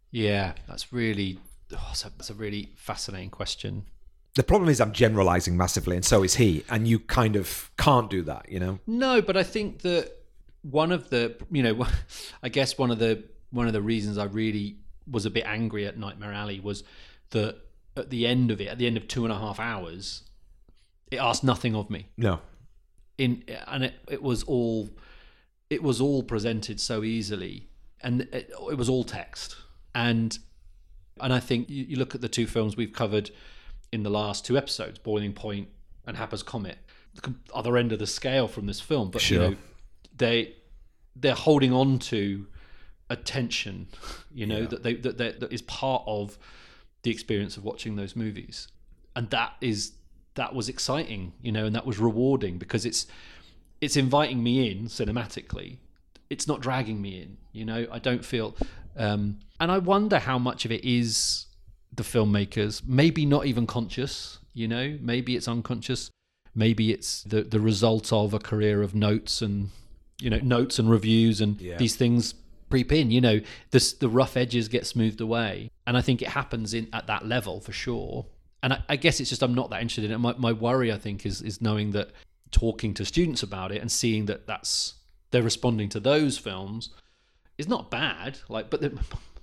[SPEAKER 2] Yeah, that's really oh, that's, a, that's a really fascinating question.
[SPEAKER 1] The problem is, I'm generalizing massively, and so is he, and you kind of can't do that, you know?
[SPEAKER 2] No, but I think that one of the you know, [LAUGHS] I guess one of the one of the reasons I really was a bit angry at Nightmare Alley was that at the end of it, at the end of two and a half hours, it asked nothing of me.
[SPEAKER 1] No.
[SPEAKER 2] In and it, it was all it was all presented so easily, and it, it was all text. And and I think you, you look at the two films we've covered in the last two episodes, Boiling Point and Happer's Comet, the other end of the scale from this film, but
[SPEAKER 1] Sure.
[SPEAKER 2] you know, they they're holding on to a tension, you know,
[SPEAKER 1] Yeah.
[SPEAKER 2] that they that, that that is part of the experience of watching those movies, and that is that was exciting, you know, and that was rewarding because it's it's inviting me in cinematically. It's not dragging me in, you know. I don't feel, um, and I wonder how much of it is the filmmakers, maybe not even conscious, you know. Maybe it's unconscious. Maybe it's the the result of a career of notes and you know notes and reviews and
[SPEAKER 1] Yeah.
[SPEAKER 2] these things creep in. You know, this the rough edges get smoothed away, and I think it happens in at that level for sure. And I, I guess it's just I'm not that interested in it. My, my worry, I think, is is knowing that talking to students about it and seeing that that's they're responding to those films is not bad. Like, but the-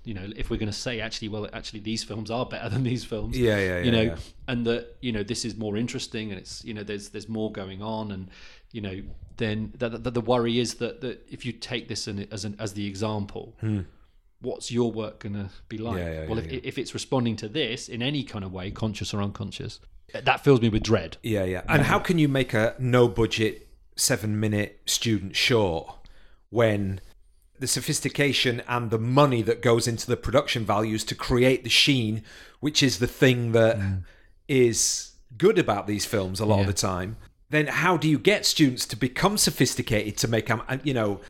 [SPEAKER 2] you know, if we're going to say actually, well, actually, these films are better [LAUGHS] than these films.
[SPEAKER 1] Yeah, yeah, yeah,
[SPEAKER 2] You know,
[SPEAKER 1] yeah.
[SPEAKER 2] and that you know this is more interesting and it's you know there's there's more going on and you know then the, the, the worry is that, that if you take this in, as an as the example what's your work going to be like
[SPEAKER 1] Hmm. Yeah, yeah,
[SPEAKER 2] well if, if it's responding to this in any kind of way conscious or unconscious that fills me with dread
[SPEAKER 1] Yeah, yeah. And how can you make a no budget seven minute student short when the sophistication and the money that goes into the production values to create the sheen, which is the thing that is good about these films a lot of the time, then how do you get students to become sophisticated to make, um, you know,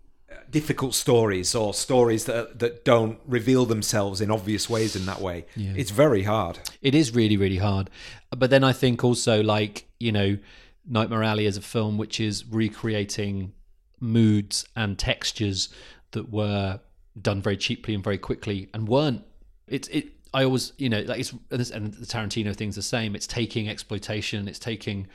[SPEAKER 1] difficult stories or stories that that don't reveal themselves in obvious ways in that way? It's very hard.
[SPEAKER 2] it is really really hard. But then i think also like you know nightmare alley is a film which is recreating moods and textures that were done very cheaply and very quickly and weren't. It's it i always you know like it's and the tarantino thing's the same. It's taking exploitation it's taking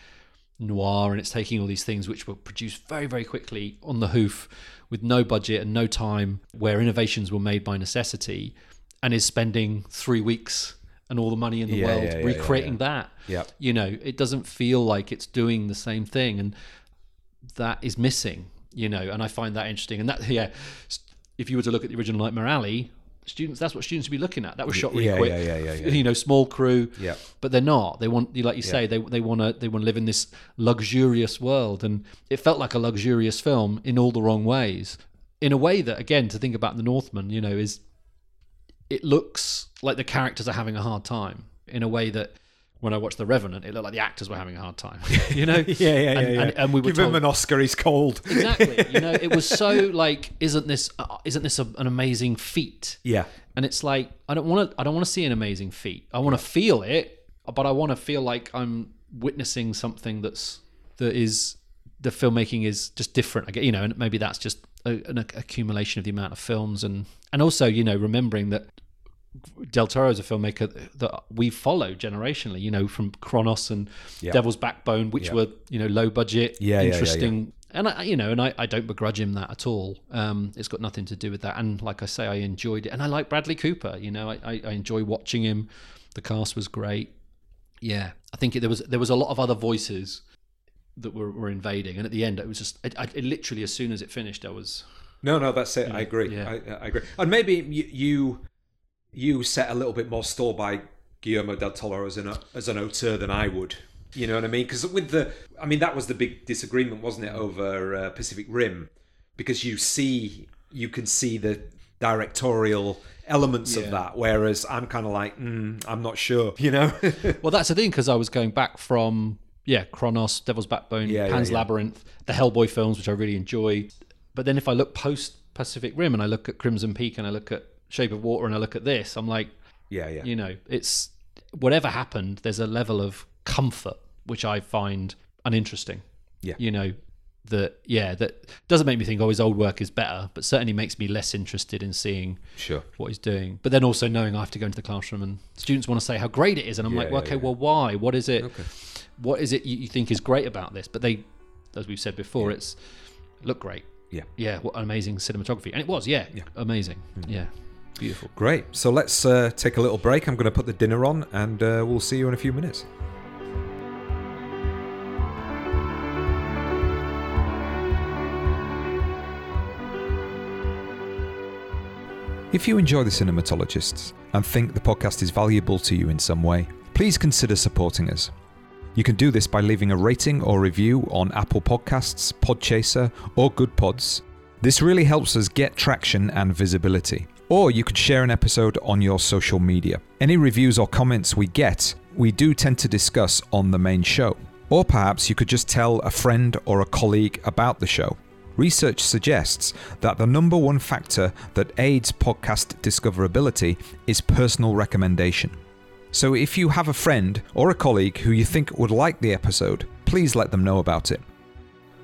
[SPEAKER 2] noir and it's taking all these things which were produced very very quickly on the hoof with no budget and no time where innovations were made by necessity and is spending three weeks and all the money in the
[SPEAKER 1] Yeah,
[SPEAKER 2] world
[SPEAKER 1] yeah, yeah,
[SPEAKER 2] recreating
[SPEAKER 1] yeah,
[SPEAKER 2] that.
[SPEAKER 1] Yep.
[SPEAKER 2] you know it doesn't feel like it's doing the same thing and that is missing, you know, and I find that interesting. And that, yeah, if you were to look at the original Nightmare Alley, students, that's what students would be looking at. That was shot really
[SPEAKER 1] Yeah,
[SPEAKER 2] quick.
[SPEAKER 1] yeah, yeah, yeah, yeah.
[SPEAKER 2] You know, small crew.
[SPEAKER 1] Yeah.
[SPEAKER 2] But they're not. They want, like you say, they they want to they want to live in this luxurious world, and it felt like a luxurious film in all the wrong ways. In a way that, again, to think about the Northman, you know, is it looks like the characters are having a hard time in a way that when I watched The Revenant, it looked like the actors were having a hard time. [LAUGHS] You know?
[SPEAKER 1] Yeah, yeah, yeah.
[SPEAKER 2] And,
[SPEAKER 1] yeah.
[SPEAKER 2] and, and we were
[SPEAKER 1] Give
[SPEAKER 2] told,
[SPEAKER 1] him an Oscar. He's cold.
[SPEAKER 2] exactly. You know, it was so [LAUGHS] like, isn't this uh, isn't this a, an amazing feat?
[SPEAKER 1] Yeah.
[SPEAKER 2] And it's like I don't want to I don't want to see an amazing feat. I want to feel it, but I want to feel like I'm witnessing something that's that is the filmmaking is just different. I get you know, and maybe that's just a, an accumulation of the amount of films and and also you know remembering that Del Toro is a filmmaker that we follow generationally. You know, from Cronos and
[SPEAKER 1] Yeah.
[SPEAKER 2] Devil's Backbone, which
[SPEAKER 1] Yeah.
[SPEAKER 2] were you know low budget,
[SPEAKER 1] Yeah,
[SPEAKER 2] interesting. And I, you know, and I, I don't begrudge him that at all. Um, it's got nothing to do with that. And like I say, I enjoyed it, and I like Bradley Cooper. You know, I, I, I enjoy watching him. The cast was great. Yeah, I think it, there was there was a lot of other voices that were, were invading, and at the end, it was just I, it literally as soon as it finished, I was
[SPEAKER 1] No, no, that's it. I agree.
[SPEAKER 2] Yeah.
[SPEAKER 1] I, I agree. And maybe you, you you set a little bit more store by Guillermo del Toro as an as an auteur than I would. You know what I mean? Because with the, I mean, that was the big disagreement, wasn't it, over uh, Pacific Rim? Because you see, you can see the directorial elements
[SPEAKER 2] Yeah.
[SPEAKER 1] of that, whereas I'm kind of like, mm, I'm not sure. [LAUGHS] You know? [LAUGHS]
[SPEAKER 2] Well, that's the thing because I was going back from yeah, Cronos, Devil's Backbone,
[SPEAKER 1] Yeah,
[SPEAKER 2] Pan's
[SPEAKER 1] yeah.
[SPEAKER 2] Labyrinth, the Hellboy films, which I really enjoy. But then if I look post Pacific Rim and I look at Crimson Peak and I look at Shape of Water and I look at this, I'm like,
[SPEAKER 1] yeah, yeah,
[SPEAKER 2] you know, it's whatever happened. There's a level of comfort which I find uninteresting.
[SPEAKER 1] Yeah.
[SPEAKER 2] you know that yeah that doesn't make me think oh his old work is better, but certainly makes me less interested in seeing
[SPEAKER 1] sure.
[SPEAKER 2] what he's doing. But then also knowing I have to go into the classroom and students want to say how great it is, and I'm
[SPEAKER 1] Yeah,
[SPEAKER 2] like, well, okay,
[SPEAKER 1] yeah.
[SPEAKER 2] well, why? What is it?
[SPEAKER 1] Okay.
[SPEAKER 2] What is it you, think is great about this? But they, as we've said before, it's look great.
[SPEAKER 1] Yeah.
[SPEAKER 2] Yeah, what amazing cinematography, and it was. Yeah,
[SPEAKER 1] Yeah.
[SPEAKER 2] amazing. Hmm. Yeah, beautiful.
[SPEAKER 1] Great. So let's uh, take a little break. I'm going to put the dinner on, and uh, we'll see you in a few minutes. If you enjoy The Cinematologists and think the podcast is valuable to you in some way, please consider supporting us. You can do this by leaving a rating or review on Apple Podcasts, Podchaser, or Good Pods. This really helps us get traction and visibility. Or you could share an episode on your social media. Any reviews or comments we get, we do tend to discuss on the main show. Or perhaps you could just tell a friend or a colleague about the show. Research suggests that the number one factor that aids podcast discoverability is personal recommendation. So if you have a friend or a colleague who you think would like the episode, please let them know about it.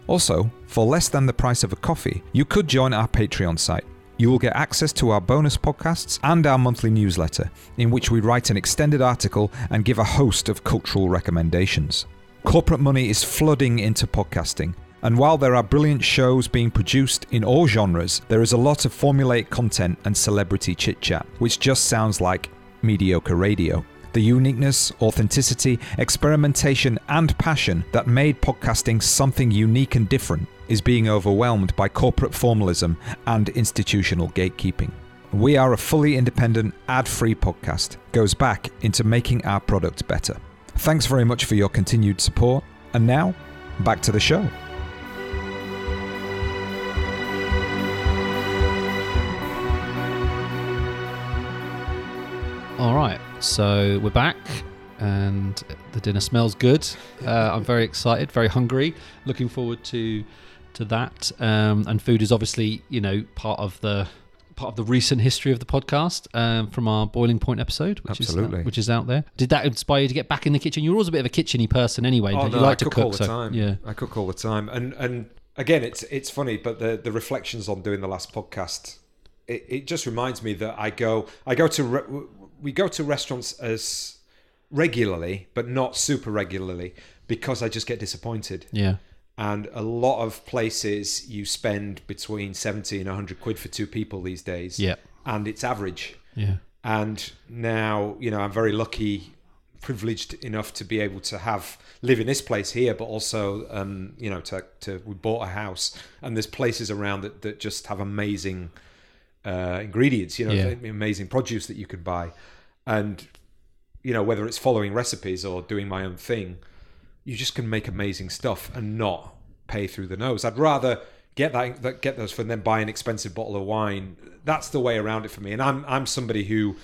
[SPEAKER 1] Also, for less than the price of a coffee, you could join our Patreon site. You will get access to our bonus podcasts and our monthly newsletter, in which we write an extended article and give a host of cultural recommendations. Corporate money is flooding into podcasting, and while there are brilliant shows being produced in all genres, there is a lot of formulaic content and celebrity chit chat, which just sounds like mediocre radio. The uniqueness, authenticity, experimentation, and passion that made podcasting something unique and different is being overwhelmed by corporate formalism and institutional gatekeeping. We are a fully independent, ad free podcast, goes back into making our product better. Thanks very much for your continued support, and now, back to the show.
[SPEAKER 2] All right, so we're back, and the dinner smells good. Uh, I'm very excited, very hungry. Looking forward to to that. Um, and food is obviously, you know, part of the part of the recent history of the podcast um, from our boiling point episode, which
[SPEAKER 1] Absolutely.
[SPEAKER 2] is which is out there. Did that inspire you to get back in the kitchen? You're always a bit of a kitcheny person anyway.
[SPEAKER 1] Oh no,
[SPEAKER 2] you like
[SPEAKER 1] I
[SPEAKER 2] to
[SPEAKER 1] cook, all the
[SPEAKER 2] so-
[SPEAKER 1] time.
[SPEAKER 2] Yeah,
[SPEAKER 1] I cook all the time, and and again, it's it's funny, but the the reflections on doing the last podcast, it, it just reminds me that I go I go to re- we go to restaurants as regularly, but not super regularly, because I just get disappointed.
[SPEAKER 2] yeah,
[SPEAKER 1] And a lot of places you spend between seventy and hundred quid for two people these days.
[SPEAKER 2] Yeah.
[SPEAKER 1] and it's average.
[SPEAKER 2] yeah,
[SPEAKER 1] And now, you know, I'm very lucky privileged enough to be able to have live in this place here, but also um, you know to to we bought a house and there's places around that that just have amazing uh, ingredients, you know,
[SPEAKER 2] Yeah.
[SPEAKER 1] amazing produce that you can buy, and you know whether it's following recipes or doing my own thing, you just can make amazing stuff and not pay through the nose. I'd rather get that, get those for then buy an expensive bottle of wine. That's the way around it for me. And I'm I'm somebody who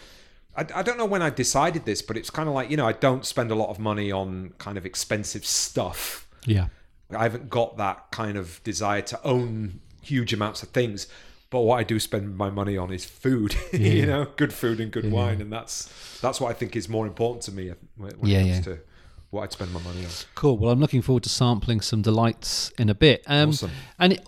[SPEAKER 1] I, I don't know when I decided this, but it's kind of like you know I don't spend a lot of money on kind of expensive stuff.
[SPEAKER 2] Yeah.
[SPEAKER 1] I haven't got that kind of desire to own huge amounts of things. But what I do spend my money on is food, [LAUGHS] you know, good food and good wine, and that's that's what I think is more important to me when, when
[SPEAKER 2] Yeah,
[SPEAKER 1] comes
[SPEAKER 2] yeah.
[SPEAKER 1] to what I'd spend my money on.
[SPEAKER 2] Cool. Well, I'm looking forward to sampling some delights in a bit. Um,
[SPEAKER 1] Awesome.
[SPEAKER 2] And it,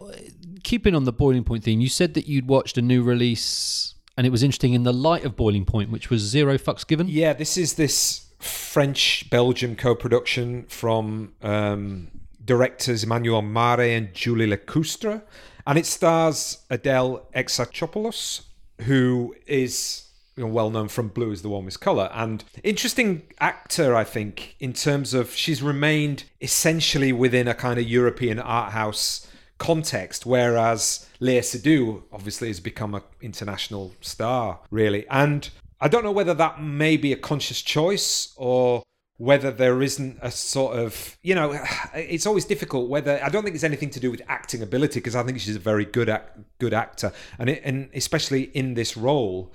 [SPEAKER 2] keeping on the Boiling Point theme, you said that you'd watched a new release, and it was interesting in the light of Boiling Point, which was Zero Fucks Given.
[SPEAKER 1] Yeah, this is this French Belgian co-production from um, directors Emmanuel Marre and Julie Lecoustre, and it stars Adele Exarchopoulos, who is you know, well known from Blue is the Warmest Color, and interesting actor, I think, in terms of she's remained essentially within a kind of European art house context, whereas Léa Seydoux obviously has become an international star, really. And I don't know whether that may be a conscious choice or whether there isn't a sort of, you know, [SIGHS] it's always difficult. Whether I don't think it's anything to do with acting ability because I think she's a very good act, good actor, and it, and especially in this role,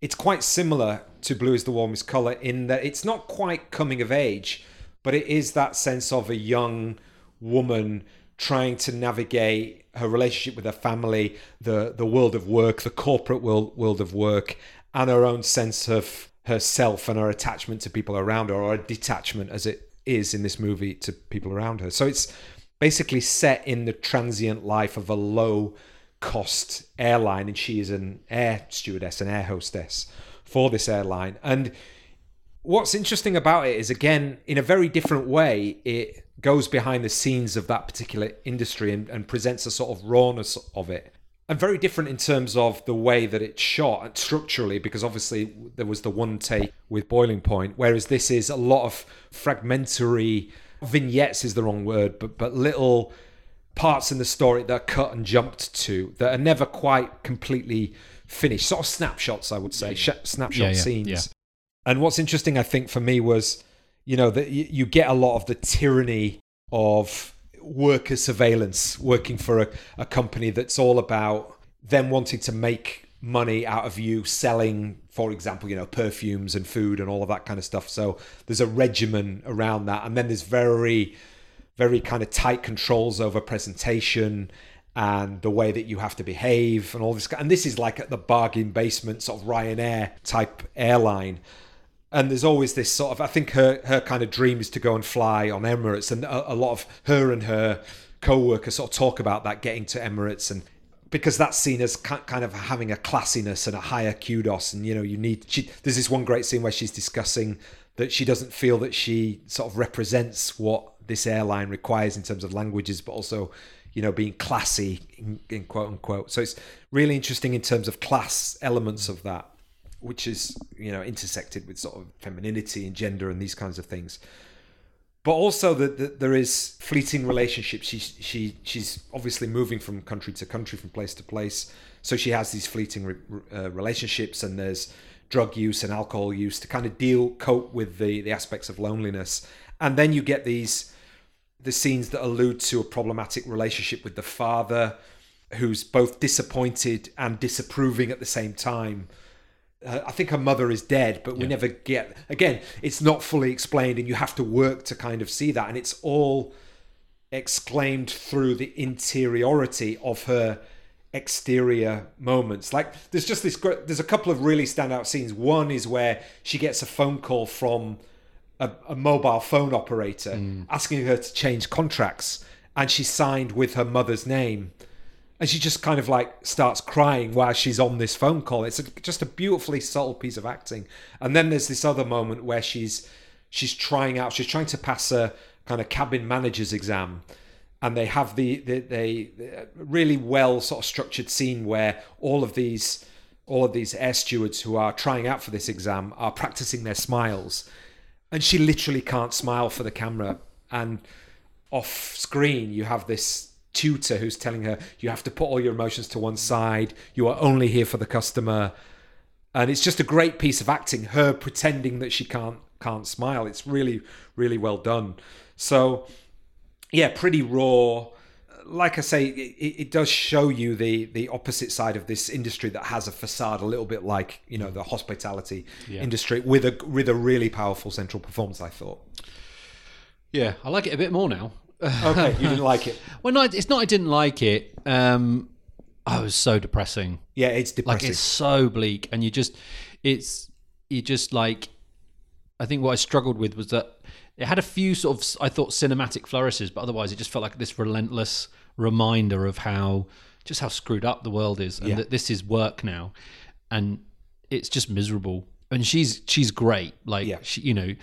[SPEAKER 1] it's quite similar to Blue is the Warmest Color in that it's not quite coming of age, but it is that sense of a young woman trying to navigate her relationship with her family, the the world of work, the corporate world world of work, and her own sense of herself and her attachment to people around her, or a detachment as it is in this movie to people around her. So it's basically set in the transient life of a low cost airline, and she is an air stewardess, an air hostess for this airline. And what's interesting about it is, again, in a very different way, it goes behind the scenes of that particular industry and, and presents a sort of rawness of it. And very different in terms of the way that it's shot structurally, because obviously there was the one take with Boiling Point, whereas this is a lot of fragmentary vignettes is the wrong word, but but little parts in the story that are cut and jumped to that are never quite completely finished. Sort of snapshots, I would say, sh- snapshot
[SPEAKER 2] Yeah, yeah,
[SPEAKER 1] scenes.
[SPEAKER 2] yeah.
[SPEAKER 1] And what's interesting, I think, for me was, you know, that you, you get a lot of the tyranny of worker surveillance working for a, a company that's all about them wanting to make money out of you selling, for example, you know, perfumes and food and all of that kind of stuff. So there's a regimen around that. And then there's very, very kind of tight controls over presentation and the way that you have to behave and all this. And this is like at the bargain basement sort of Ryanair type airline. And there's always this sort of, I think her, her kind of dream is to go and fly on Emirates. And a, a lot of her and her co-workers sort of talk about that getting to Emirates and because that's seen as kind of having a classiness and a higher kudos and you know you need she, there's this one great scene where she's discussing that she doesn't feel that she sort of represents what this airline requires in terms of languages but also you know being classy in, in quote unquote so it's really interesting in terms of class elements of that which is you know intersected with sort of femininity and gender and these kinds of things but also that that there is fleeting relationships. She she she's obviously moving from country to country, from place to place. So she has these fleeting re, uh, relationships, and there's drug use and alcohol use to kind of deal cope with the the aspects of loneliness. And then you get these the scenes that allude to a problematic relationship with the father, who's both disappointed and disapproving at the same time uh, I think her mother is dead, but we never get. Again, it's not fully explained, and you have to work to kind of see that. And it's all exclaimed through the interiority of her exterior moments. Like there's just this. There's a couple of really standout scenes. One is where she gets a phone call from a, a mobile phone operator mm. asking her to change contracts, and she signed with her mother's name and she just kind of like starts crying while she's on this phone call. It's a, just a beautifully subtle piece of acting. And then there's this other moment where she's she's trying out, she's trying to pass a kind of cabin manager's exam, and they have the the, they the really well sort of structured scene where all of these all of these air stewards who are trying out for this exam are practicing their smiles. And she literally can't smile for the camera. And off screen, you have this tutor who's telling her you have to put all your emotions to one side. You are only here for the customer, and it's just a great piece of acting. Her pretending that she can't can't smile. It's really really well done. So yeah, pretty raw. Like I say, it, it does show you the the opposite side of this industry that has a facade, a little bit like you know the hospitality
[SPEAKER 2] Yeah.
[SPEAKER 1] industry, with a with a really powerful central performance. I thought.
[SPEAKER 2] Yeah, I like it a bit more now.
[SPEAKER 1] Okay, you didn't like it. [LAUGHS]
[SPEAKER 2] Well, no, it's not. I didn't like it. Um, I was so depressing.
[SPEAKER 1] Yeah, it's
[SPEAKER 2] Like it's so bleak, and you just, it's you just like. I think what I struggled with was that it had a few sort of I thought cinematic flourishes, but otherwise it just felt like this relentless reminder of how just how screwed up the world is, and
[SPEAKER 1] Yeah.
[SPEAKER 2] that this is work now, and it's just miserable. And she's she's great, like
[SPEAKER 1] Yeah.
[SPEAKER 2] she, you know,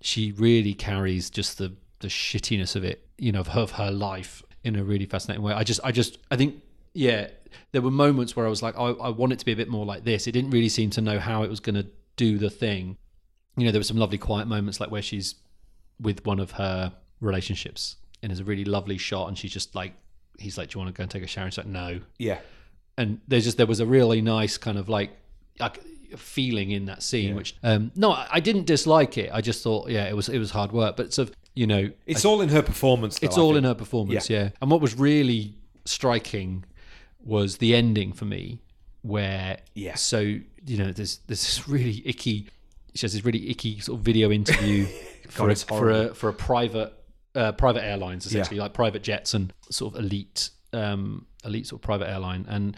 [SPEAKER 2] she really carries just the the shittiness of it, you know, of her, of her life in a really fascinating way. I just I just I think yeah, there were moments where I was like, I, I want it to be a bit more like this. It didn't really seem to know how it was going to do the thing. You know, there were some lovely quiet moments like where she's with one of her relationships and there's a really lovely shot and she's just like he's like do you want to go and take a shower and she's like no
[SPEAKER 1] yeah,
[SPEAKER 2] and there's just there was a really nice kind of like like feeling in that scene which um no I, I didn't dislike it i just thought yeah it was it was hard work but sort of you know
[SPEAKER 1] it's all in her performance. Though,
[SPEAKER 2] it's
[SPEAKER 1] I
[SPEAKER 2] all
[SPEAKER 1] think.
[SPEAKER 2] in her performance, yeah. And what was really striking was the ending for me, where
[SPEAKER 1] Yeah.
[SPEAKER 2] So you know, there's there's this really icky. She has this really icky sort of video interview [LAUGHS] for a, for a for a private uh, private airlines essentially like private jets and sort of elite um elite sort of private airline. And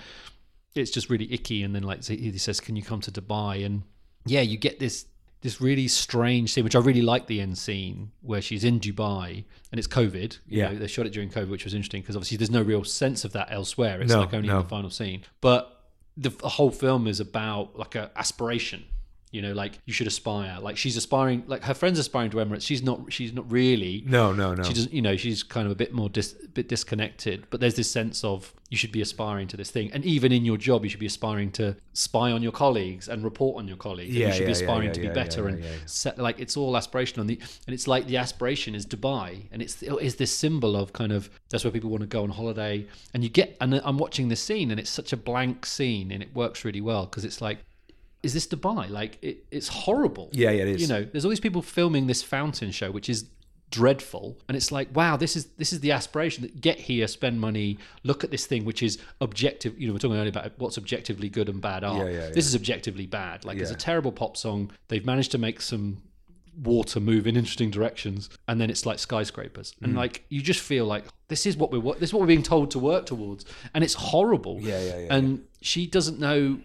[SPEAKER 2] it's just really icky. And then like he says can you come to dubai? And yeah you get this this really strange scene which i really like the end scene where she's in dubai and it's covid you
[SPEAKER 1] Yeah.
[SPEAKER 2] know, they shot it during covid which was interesting because obviously there's no real sense of that elsewhere. It's
[SPEAKER 1] No,
[SPEAKER 2] like only
[SPEAKER 1] no.
[SPEAKER 2] in the final scene. But the, the whole film is about like a aspiration you know like you should aspire. Like she's aspiring like her friends aspiring to emirates. She's not she's not really.
[SPEAKER 1] No, no, no.
[SPEAKER 2] she doesn't you know she's kind of a bit more dis, bit disconnected. But there's this sense of you should be aspiring to this thing. And even in your job you should be aspiring to spy on your colleagues and report on your colleagues.
[SPEAKER 1] Yeah,
[SPEAKER 2] you should be
[SPEAKER 1] yeah, yeah,
[SPEAKER 2] aspiring
[SPEAKER 1] yeah,
[SPEAKER 2] to be better and set, like it's all aspirational. And, the, and it's like the aspiration is dubai. And it's is this symbol of kind of that's where people want to go on holiday. And you get and i'm watching this scene and it's such a blank scene and it works really well because it's like is this Dubai? Like it, it's horrible.
[SPEAKER 1] Yeah, yeah, it is.
[SPEAKER 2] You know, there's all these people filming this fountain show, which is dreadful, and it's like, wow, this is this is the aspiration that get here, spend money, look at this thing, which is objective. You know, we're talking earlier about what's objectively good and bad art.
[SPEAKER 1] Yeah, yeah, yeah.
[SPEAKER 2] This is objectively bad. Like it's a terrible pop song. They've managed to make some water move in interesting directions and then it's like skyscrapers
[SPEAKER 1] Mm.
[SPEAKER 2] and like you just feel like this is what we're this is what we're being told to work towards and it's horrible
[SPEAKER 1] Yeah, yeah, yeah,
[SPEAKER 2] and she doesn't know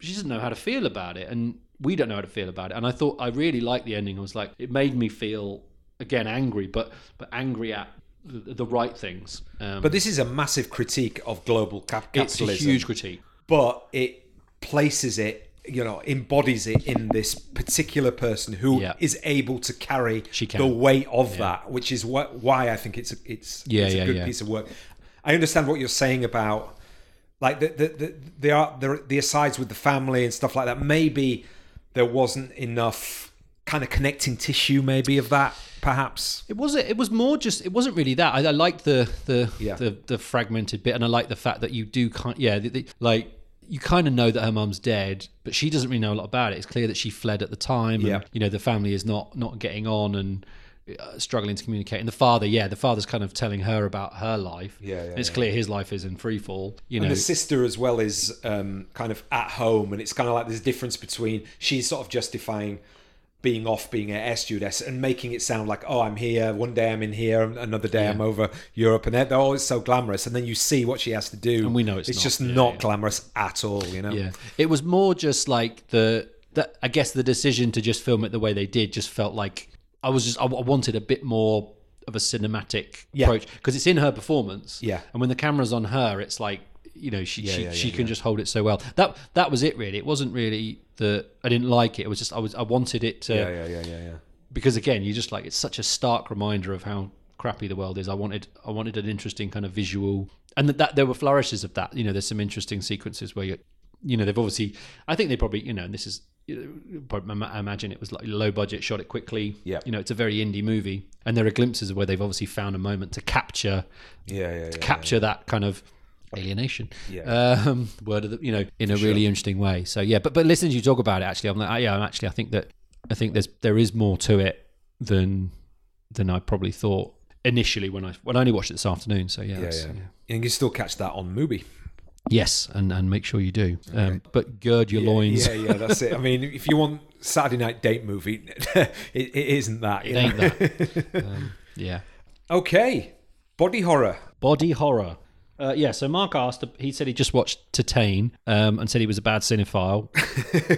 [SPEAKER 2] she doesn't know how to feel about it and we don't know how to feel about it. And i thought i really liked the ending. I was like it made me feel again angry but but angry at the, the right things. Um,
[SPEAKER 1] But this is a massive critique of global cap-
[SPEAKER 2] it's a huge critique.
[SPEAKER 1] But it places it, you know, embodies it in this particular person who is
[SPEAKER 2] Yeah.
[SPEAKER 1] able to carry the weight of that, which is what why I think it's a, it's
[SPEAKER 2] Yeah,
[SPEAKER 1] it's a good
[SPEAKER 2] yeah.
[SPEAKER 1] piece of work. I understand what you're saying about like the the the, the, the the asides with the family and stuff like that. Maybe there wasn't enough kind of connecting tissue, maybe of that, perhaps.
[SPEAKER 2] It was it was more just it wasn't really that. I, I liked the the,
[SPEAKER 1] Yeah.
[SPEAKER 2] the the fragmented bit, and I like the fact that you do kind yeah the, the, like you kind of know that her mum's dead, but she doesn't really know a lot about it. It's clear that she fled at the time, and
[SPEAKER 1] Yeah.
[SPEAKER 2] you know the family is not not getting on and. Uh, struggling to communicate, and the father, yeah, the father's kind of telling her about her life.
[SPEAKER 1] Yeah, yeah,
[SPEAKER 2] it's
[SPEAKER 1] yeah.
[SPEAKER 2] clear his life is in free fall. You know,
[SPEAKER 1] And the sister as well is um, kind of at home, and it's kind of like there's a difference between she's sort of justifying being off being an air stewardess and making it sound like oh I'm here one day I'm in here another day I'm over Europe and they're, they're always so glamorous and then you see what she has to do
[SPEAKER 2] And we know it's not.
[SPEAKER 1] just
[SPEAKER 2] Yeah,
[SPEAKER 1] not
[SPEAKER 2] yeah.
[SPEAKER 1] glamorous at all you know
[SPEAKER 2] Yeah, it was more just like the that I guess the decision to just film it the way they did just felt like I was just I, I wanted a bit more of a cinematic
[SPEAKER 1] Yeah.
[SPEAKER 2] approach because it's in her performance.
[SPEAKER 1] Yeah.
[SPEAKER 2] and when the camera's on her, it's like you know she she,
[SPEAKER 1] yeah,
[SPEAKER 2] she
[SPEAKER 1] yeah,
[SPEAKER 2] can just hold it so well. That that was it really. It wasn't really the I didn't like it. It was just I was I wanted it to
[SPEAKER 1] yeah yeah yeah yeah, yeah.
[SPEAKER 2] because again you just like it's such a stark reminder of how crappy the world is i wanted i wanted an interesting kind of visual and that, that there were flourishes of that you know there's some interesting sequences where you you know they've obviously i think they probably you know and this is I imagine it was like low budget, shot it quickly.
[SPEAKER 1] Yeah.
[SPEAKER 2] you know, it's a very indie movie, and there are glimpses of where they've obviously found a moment to capture
[SPEAKER 1] Yeah, yeah, yeah.
[SPEAKER 2] capture that kind of alienation.
[SPEAKER 1] Yeah.
[SPEAKER 2] Um, [LAUGHS] word of the, you know, in a really interesting way. So yeah, but but listening to you talk about it, actually, I'm like, yeah, I'm actually, I think that I think there's there is more to it than than I probably thought initially when I when I only watched it this afternoon. So yeah,
[SPEAKER 1] yeah,
[SPEAKER 2] that's-
[SPEAKER 1] yeah. And you can still catch that on Mubi.
[SPEAKER 2] Yes, and and make sure you do. Um, but gird your
[SPEAKER 1] Yeah,
[SPEAKER 2] loins.
[SPEAKER 1] Yeah, yeah, that's it. I mean, if you want Saturday night date movie, [LAUGHS] it, it isn't that. you
[SPEAKER 2] It ain't that. [LAUGHS] um, yeah.
[SPEAKER 1] okay, body horror.
[SPEAKER 2] Body horror. Uh, yeah, so Mark asked. He said he just watched Titane um, and said he was a bad cinephile,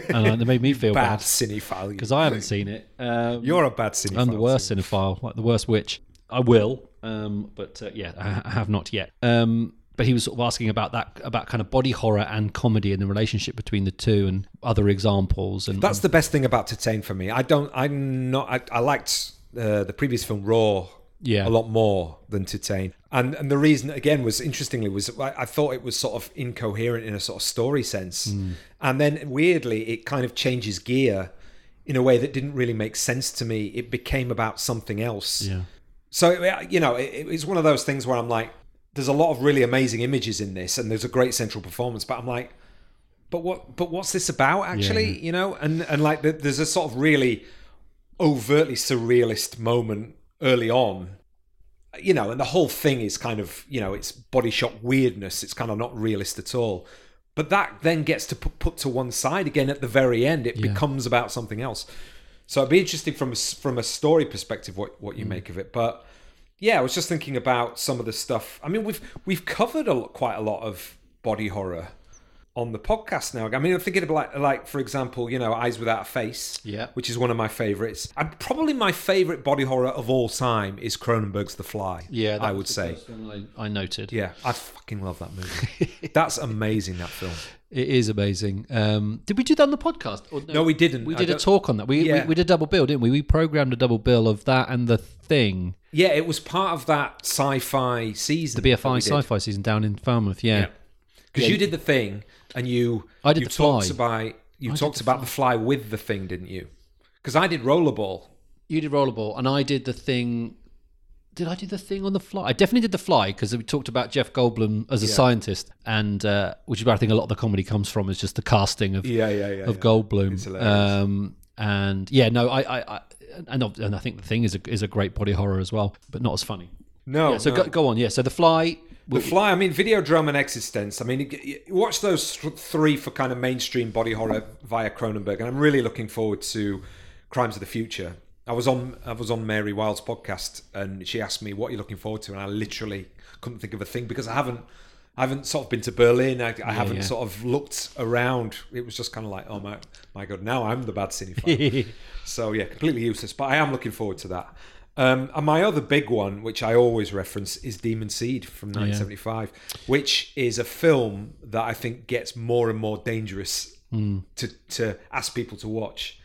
[SPEAKER 2] [LAUGHS] and uh, that made me feel
[SPEAKER 1] Bad
[SPEAKER 2] bad
[SPEAKER 1] cinephile.
[SPEAKER 2] because I haven't seen it. Um,
[SPEAKER 1] You're a bad cinephile.
[SPEAKER 2] I'm the worst cinephile, like the worst witch. I will, um, but uh, yeah, I, I have not yet. Um, but he was sort of asking about that, about kind of body horror and comedy and the relationship between the two, and other examples. And
[SPEAKER 1] That's the best thing about Titane for me. I don't. I'm not. I, I liked uh, the previous film Raw.
[SPEAKER 2] Yeah.
[SPEAKER 1] a lot more than Titane, and and the reason again was interestingly was I, I thought it was sort of incoherent in a sort of story sense,
[SPEAKER 2] Hmm.
[SPEAKER 1] and then weirdly it kind of changes gear in a way that didn't really make sense to me. It became about something else.
[SPEAKER 2] yeah,
[SPEAKER 1] So you know, it, it's one of those things where I'm like, there's a lot of really amazing images in this, and there's a great central performance, but I'm like, but what? But what's this about actually? You know, and and like the, there's a sort of really overtly surrealist moment early on. You know, and the whole thing is kind of you know it's body shot weirdness. It's kind of not realist at all. But that then gets to put, put to one side again at the very end. It
[SPEAKER 2] Yeah.
[SPEAKER 1] becomes about something else. So it'd be interesting from a, from a story perspective what, what you mm. make of it. But yeah, I was just thinking about some of the stuff. I mean, we've we've covered a lot, quite a lot of body horror on the podcast now. I mean, I'm thinking of like like for example, you know, Eyes Without a Face,
[SPEAKER 2] Yeah.
[SPEAKER 1] which is one of my favorites. And probably my favorite body horror of all time is Cronenberg's The Fly.
[SPEAKER 2] yeah.
[SPEAKER 1] I would say.
[SPEAKER 2] I, I noted.
[SPEAKER 1] Yeah, I fucking love that movie. [LAUGHS] That's amazing. That film.
[SPEAKER 2] It is amazing. Um, did we do that on the podcast? Or
[SPEAKER 1] No, we didn't.
[SPEAKER 2] We did a talk on that. We,
[SPEAKER 1] Yeah.
[SPEAKER 2] we we did a double bill, didn't we? We programmed a double bill of that and the thing,
[SPEAKER 1] Yeah, it was part of that sci-fi season.
[SPEAKER 2] the BFI sci-fi season down in Falmouth. Yeah,
[SPEAKER 1] Because
[SPEAKER 2] Yeah.
[SPEAKER 1] you did the thing, and you
[SPEAKER 2] I did
[SPEAKER 1] you
[SPEAKER 2] the
[SPEAKER 1] talked
[SPEAKER 2] fly.
[SPEAKER 1] about you
[SPEAKER 2] I
[SPEAKER 1] talked
[SPEAKER 2] the
[SPEAKER 1] about the fly with the thing, didn't you? Because I did rollerball.
[SPEAKER 2] you did rollerball, and I did the thing. Did I do the thing on the fly? I definitely did the fly because we talked about Jeff Goldblum as a scientist, and uh, which is where I think a lot of the comedy comes from is just the casting of
[SPEAKER 1] Yeah, yeah, yeah.
[SPEAKER 2] of
[SPEAKER 1] yeah.
[SPEAKER 2] Goldblum. Um, and yeah, no, I, I, I and, and I think the thing is a, is a great body horror as well, but not as funny.
[SPEAKER 1] No,
[SPEAKER 2] Yeah, so
[SPEAKER 1] no.
[SPEAKER 2] go, go on. Yeah, so the fly.
[SPEAKER 1] the fly. I mean, Videodrome and eXistenZ. I mean, watch those three for kind of mainstream body horror via Cronenberg, and I'm really looking forward to Crimes of the Future. I was on I was on Mary Wild's podcast, and she asked me what you're looking forward to, and I literally couldn't think of a thing because I haven't. I haven't sort of been to Berlin. I, I haven't
[SPEAKER 2] yeah.
[SPEAKER 1] sort of looked around. It was just kind of like, oh my, my god, now I'm the bad cinephile. [LAUGHS] So yeah, completely useless. But I am looking forward to that. Um, and my other big one, which I always reference, is Demon Seed from 1975, which is a film that I think gets more and more dangerous to to ask people to watch.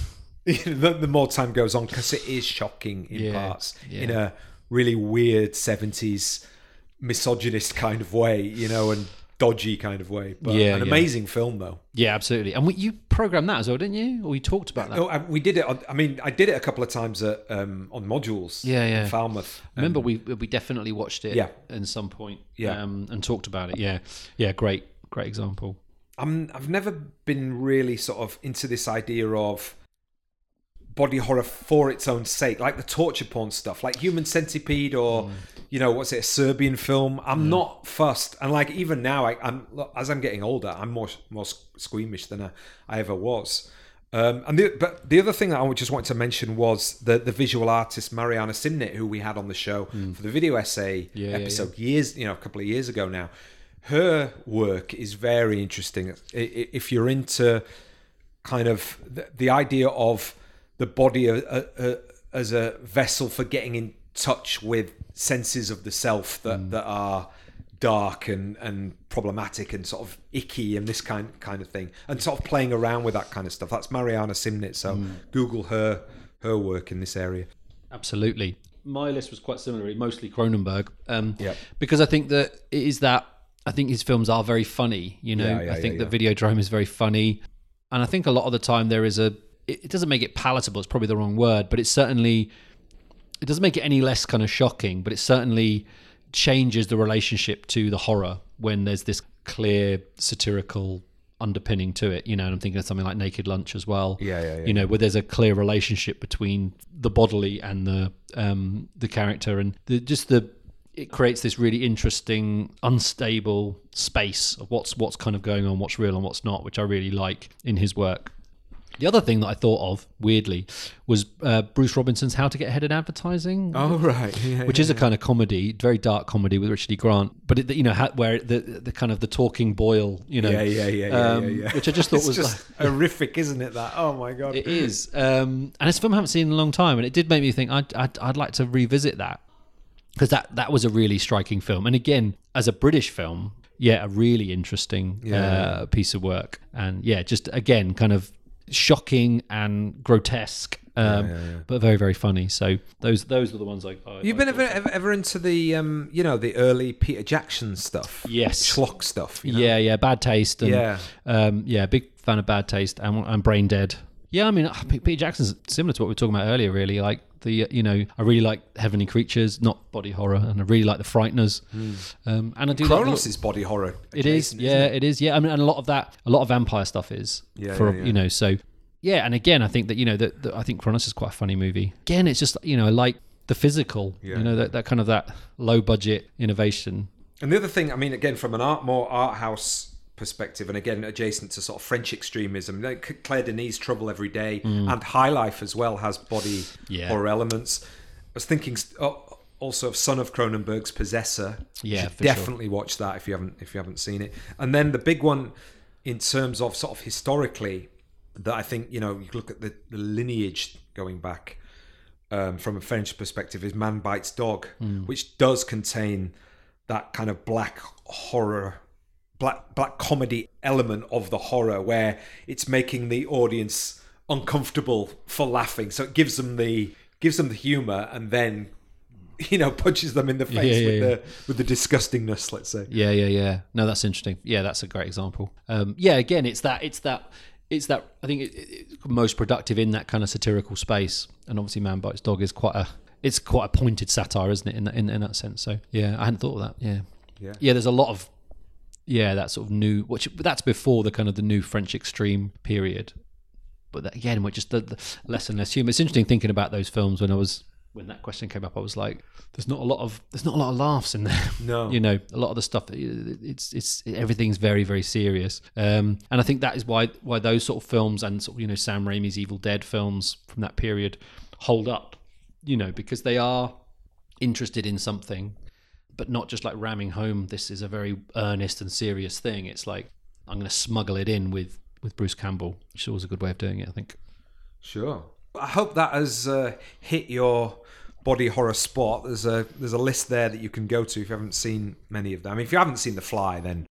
[SPEAKER 1] [LAUGHS] the, the more time goes on, because it is shocking in
[SPEAKER 2] Yeah,
[SPEAKER 1] parts,
[SPEAKER 2] yeah.
[SPEAKER 1] in a really weird 70s misogynist kind of way, you know, and dodgy kind of way. But
[SPEAKER 2] Yeah,
[SPEAKER 1] an
[SPEAKER 2] yeah.
[SPEAKER 1] amazing film though.
[SPEAKER 2] Yeah, absolutely. And we, you programmed that as well, didn't you? Or you talked about that?
[SPEAKER 1] Oh, I- we did it. On, I mean, I did it a couple of times at, um, on modules.
[SPEAKER 2] Yeah, yeah.
[SPEAKER 1] In Falmouth.
[SPEAKER 2] Remember, we we definitely watched it.
[SPEAKER 1] Yeah.
[SPEAKER 2] At some point.
[SPEAKER 1] Yeah.
[SPEAKER 2] Um, and talked about it. Yeah. Yeah. Great. Great example.
[SPEAKER 1] I'm. I've never been really sort of into this idea of body horror for its own sake, like the torture porn stuff, like Human Centipede or.
[SPEAKER 2] Mm.
[SPEAKER 1] You know what's it? A Serbian film. I'm not fussed, and like even now, I, I'm as I'm getting older, I'm more more squeamish than I, I ever was. Um, and the, but the other thing that I just wanted to mention was the the visual artist Mariana Simnett, who we had on the show for the video essay
[SPEAKER 2] Mm. Yeah, yeah,
[SPEAKER 1] episode years, you know, a couple of years ago now. Her work is very interesting. If you're into kind of the, the idea of the body uh, uh, uh, as a vessel for getting in touch with senses of the self that, that are dark and, and problematic and sort of icky and this kind kind of thing and sort of playing around with that kind of stuff that's Mariana Simnett so google her her work in this area
[SPEAKER 2] Absolutely. My list was quite similar, mostly Cronenberg. Um,
[SPEAKER 1] Yep.
[SPEAKER 2] Because I think that it is that. I think his films are very funny. You know,
[SPEAKER 1] Yeah, yeah,
[SPEAKER 2] I think
[SPEAKER 1] yeah,
[SPEAKER 2] that Videodrome is very funny. and I think a lot of the time there is a. It doesn't make it palatable. It's probably the wrong word, but it's certainly. It doesn't make it any less kind of shocking, but it certainly changes the relationship to the horror when there's this clear satirical underpinning to it. You know, and I'm thinking of something like Naked Lunch as well.
[SPEAKER 1] Yeah, yeah, yeah.
[SPEAKER 2] You know, where there's a clear relationship between the bodily and the um, the character, and the, just the it creates this really interesting, unstable space of what's what's kind of going on, what's real and what's not, which I really like in his work. The other thing that I thought of weirdly was uh, Bruce Robinson's How to Get Ahead in Advertising.
[SPEAKER 1] Oh right, yeah,
[SPEAKER 2] which is a kind of comedy, very dark comedy with Richard E. Grant, but it, you know where the the kind of the talking boil, you know,
[SPEAKER 1] yeah, yeah, yeah, yeah,
[SPEAKER 2] um,
[SPEAKER 1] yeah, yeah.
[SPEAKER 2] which I just thought [LAUGHS] was
[SPEAKER 1] just horrific, isn't it? That? Oh my god,
[SPEAKER 2] it is, um, and it's a film I haven't seen in a long time, and it did make me think I'd I'd, I'd like to revisit that. Because that that was a really striking film, and again as a British film, yeah, a really interesting
[SPEAKER 1] Yeah.
[SPEAKER 2] uh, piece of work, and yeah, just again kind of shocking and grotesque. Um,
[SPEAKER 1] yeah, yeah.
[SPEAKER 2] But very, very funny. So those those were the ones I. I
[SPEAKER 1] You've
[SPEAKER 2] I
[SPEAKER 1] been ever, ever ever into the um, you know, the early Peter Jackson stuff,
[SPEAKER 2] Yes.
[SPEAKER 1] schlock stuff. You know?
[SPEAKER 2] Yeah, yeah, bad taste. And,
[SPEAKER 1] Yeah.
[SPEAKER 2] um, yeah, big fan of bad taste and, and brain dead. Yeah, I mean, uh, Peter Jackson's similar to what we were talking about earlier. Really, like the you know, I really like Heavenly Creatures, not body horror, and I really like the Frighteners. Um, and I do like
[SPEAKER 1] Cronos is body horror.
[SPEAKER 2] it is, yeah,
[SPEAKER 1] it?
[SPEAKER 2] it is, yeah. I mean, and a lot of that, a lot of vampire stuff is
[SPEAKER 1] Yeah,
[SPEAKER 2] for
[SPEAKER 1] yeah, yeah.
[SPEAKER 2] you know, so yeah. And again, I think that you know that that I think Cronos is quite a funny movie. Again, it's just you know, I like the physical,
[SPEAKER 1] Yeah.
[SPEAKER 2] you know, that, that kind of that low budget innovation.
[SPEAKER 1] And the other thing, I mean, again, from an art more art house perspective, and again, adjacent to sort of French extremism, like Claire Denis' Trouble Every Day and High Life as well has body
[SPEAKER 2] Mm. Yeah.
[SPEAKER 1] horror elements. I was thinking also of Son of Cronenberg's Possessor.
[SPEAKER 2] Yeah, for sure.
[SPEAKER 1] definitely watch that if you haven't if you haven't seen it. And then the big one in terms of sort of historically that I think you know you look at the, the lineage going back um, from a French perspective is Man Bites Dog,
[SPEAKER 2] Hmm.
[SPEAKER 1] which does contain that kind of black horror, black black comedy element of the horror, where it's making the audience uncomfortable for laughing. So it gives them the gives them the humor, and then [LAUGHS] you know punches them in the face
[SPEAKER 2] Yeah,
[SPEAKER 1] with
[SPEAKER 2] yeah,
[SPEAKER 1] the with the disgustingness. Let's say.
[SPEAKER 2] Yeah, yeah, yeah. No, that's interesting. Yeah, that's a great example. Um, yeah, again, it's that, it's that, it's that. I think it, it, it's most productive in that kind of satirical space. And obviously, Man Bites Dog is quite a, it's quite a pointed satire, isn't it? In that, in, in that sense. So yeah, I hadn't thought of that. Yeah,
[SPEAKER 1] Yeah.
[SPEAKER 2] yeah. There's a lot of, yeah, that sort of new, which that's before the kind of the new French extreme period. But that, again, we're just the, the less and less humor. It's interesting thinking about those films when I was when that question came up. I was like, there's not a lot of there's not a lot of laughs in there
[SPEAKER 1] No. [LAUGHS]
[SPEAKER 2] you know a lot of the stuff it's it's everything's very very serious um, and i think that is why why those sort of films and sort of you know sam raimi's evil dead films from that period hold up you know because they are interested in something but not just like ramming home this is a very earnest and serious thing it's like i'm going to smuggle it in with with bruce campbell which is always a good way of doing it i think
[SPEAKER 1] Sure. I hope that has uh, hit your body horror spot. There's a there's a list there that you can go to if you haven't seen many of them. I mean, if you haven't seen The Fly, then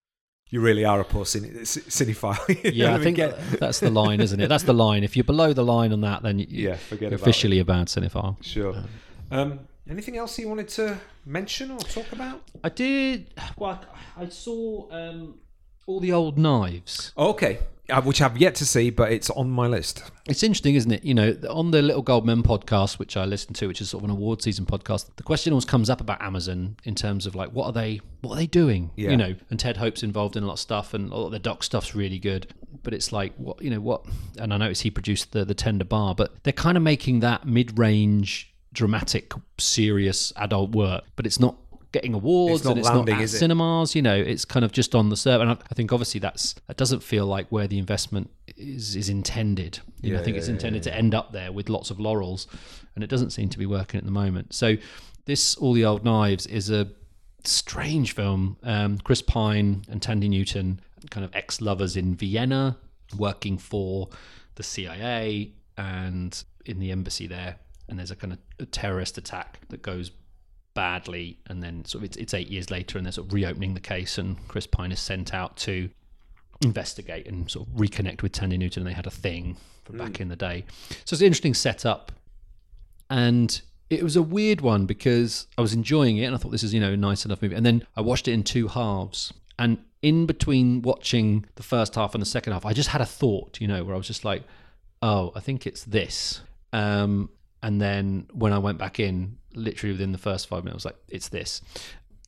[SPEAKER 1] you really are a poor cine- [LAUGHS] cinephile. [LAUGHS]
[SPEAKER 2] Yeah i think that's the line isn't it that's the line if you're below the line on that then you,
[SPEAKER 1] yeah, forget
[SPEAKER 2] you're
[SPEAKER 1] about
[SPEAKER 2] officially a bad cinephile
[SPEAKER 1] it. Sure. Um, anything else you wanted to mention or talk about?
[SPEAKER 2] I did. Well, I saw um, all the old knives.
[SPEAKER 1] Okay, uh, which I've yet to see, but it's on my list.
[SPEAKER 2] It's interesting, isn't it? You know, on the Little Gold Men podcast, which I listen to, which is sort of an award season podcast, the question always comes up about Amazon in terms of like, what are they, what are they doing?
[SPEAKER 1] Yeah.
[SPEAKER 2] You know, and Ted Hope's involved in a lot of stuff, and a lot of the doc stuff's really good. But it's like, what you know, what? And I noticed he produced the the Tender Bar, but they're kind of making that mid range, dramatic, serious adult work, but it's not getting awards
[SPEAKER 1] It's
[SPEAKER 2] and it's
[SPEAKER 1] landing,
[SPEAKER 2] not at cinemas you know it's kind of just on the server and I, I think obviously that's that doesn't feel like where the investment is is intended. You know, I think
[SPEAKER 1] yeah,
[SPEAKER 2] it's
[SPEAKER 1] yeah,
[SPEAKER 2] intended to end up there with lots of laurels and it doesn't seem to be working at the moment. So this all the old knives is a strange film. Um, Chris Pine and Thandie Newton kind of ex-lovers in Vienna working for the CIA and in the embassy there and there's a kind of a terrorist attack that goes badly, and then sort of it's, it's eight years later, and they're sort of reopening the case, and Chris Pine is sent out to investigate and sort of reconnect with Thandie Newton. And they had a thing from back in the day, so it's an interesting setup, and it was a weird one because I was enjoying it, and I thought this is you know a nice enough movie, and then I watched it in two halves, and in between watching the first half and the second half, I just had a thought, you know, where I was just like, oh, I think it's this. Um, and then when I went back in, literally within the first five minutes, I was like, it's this.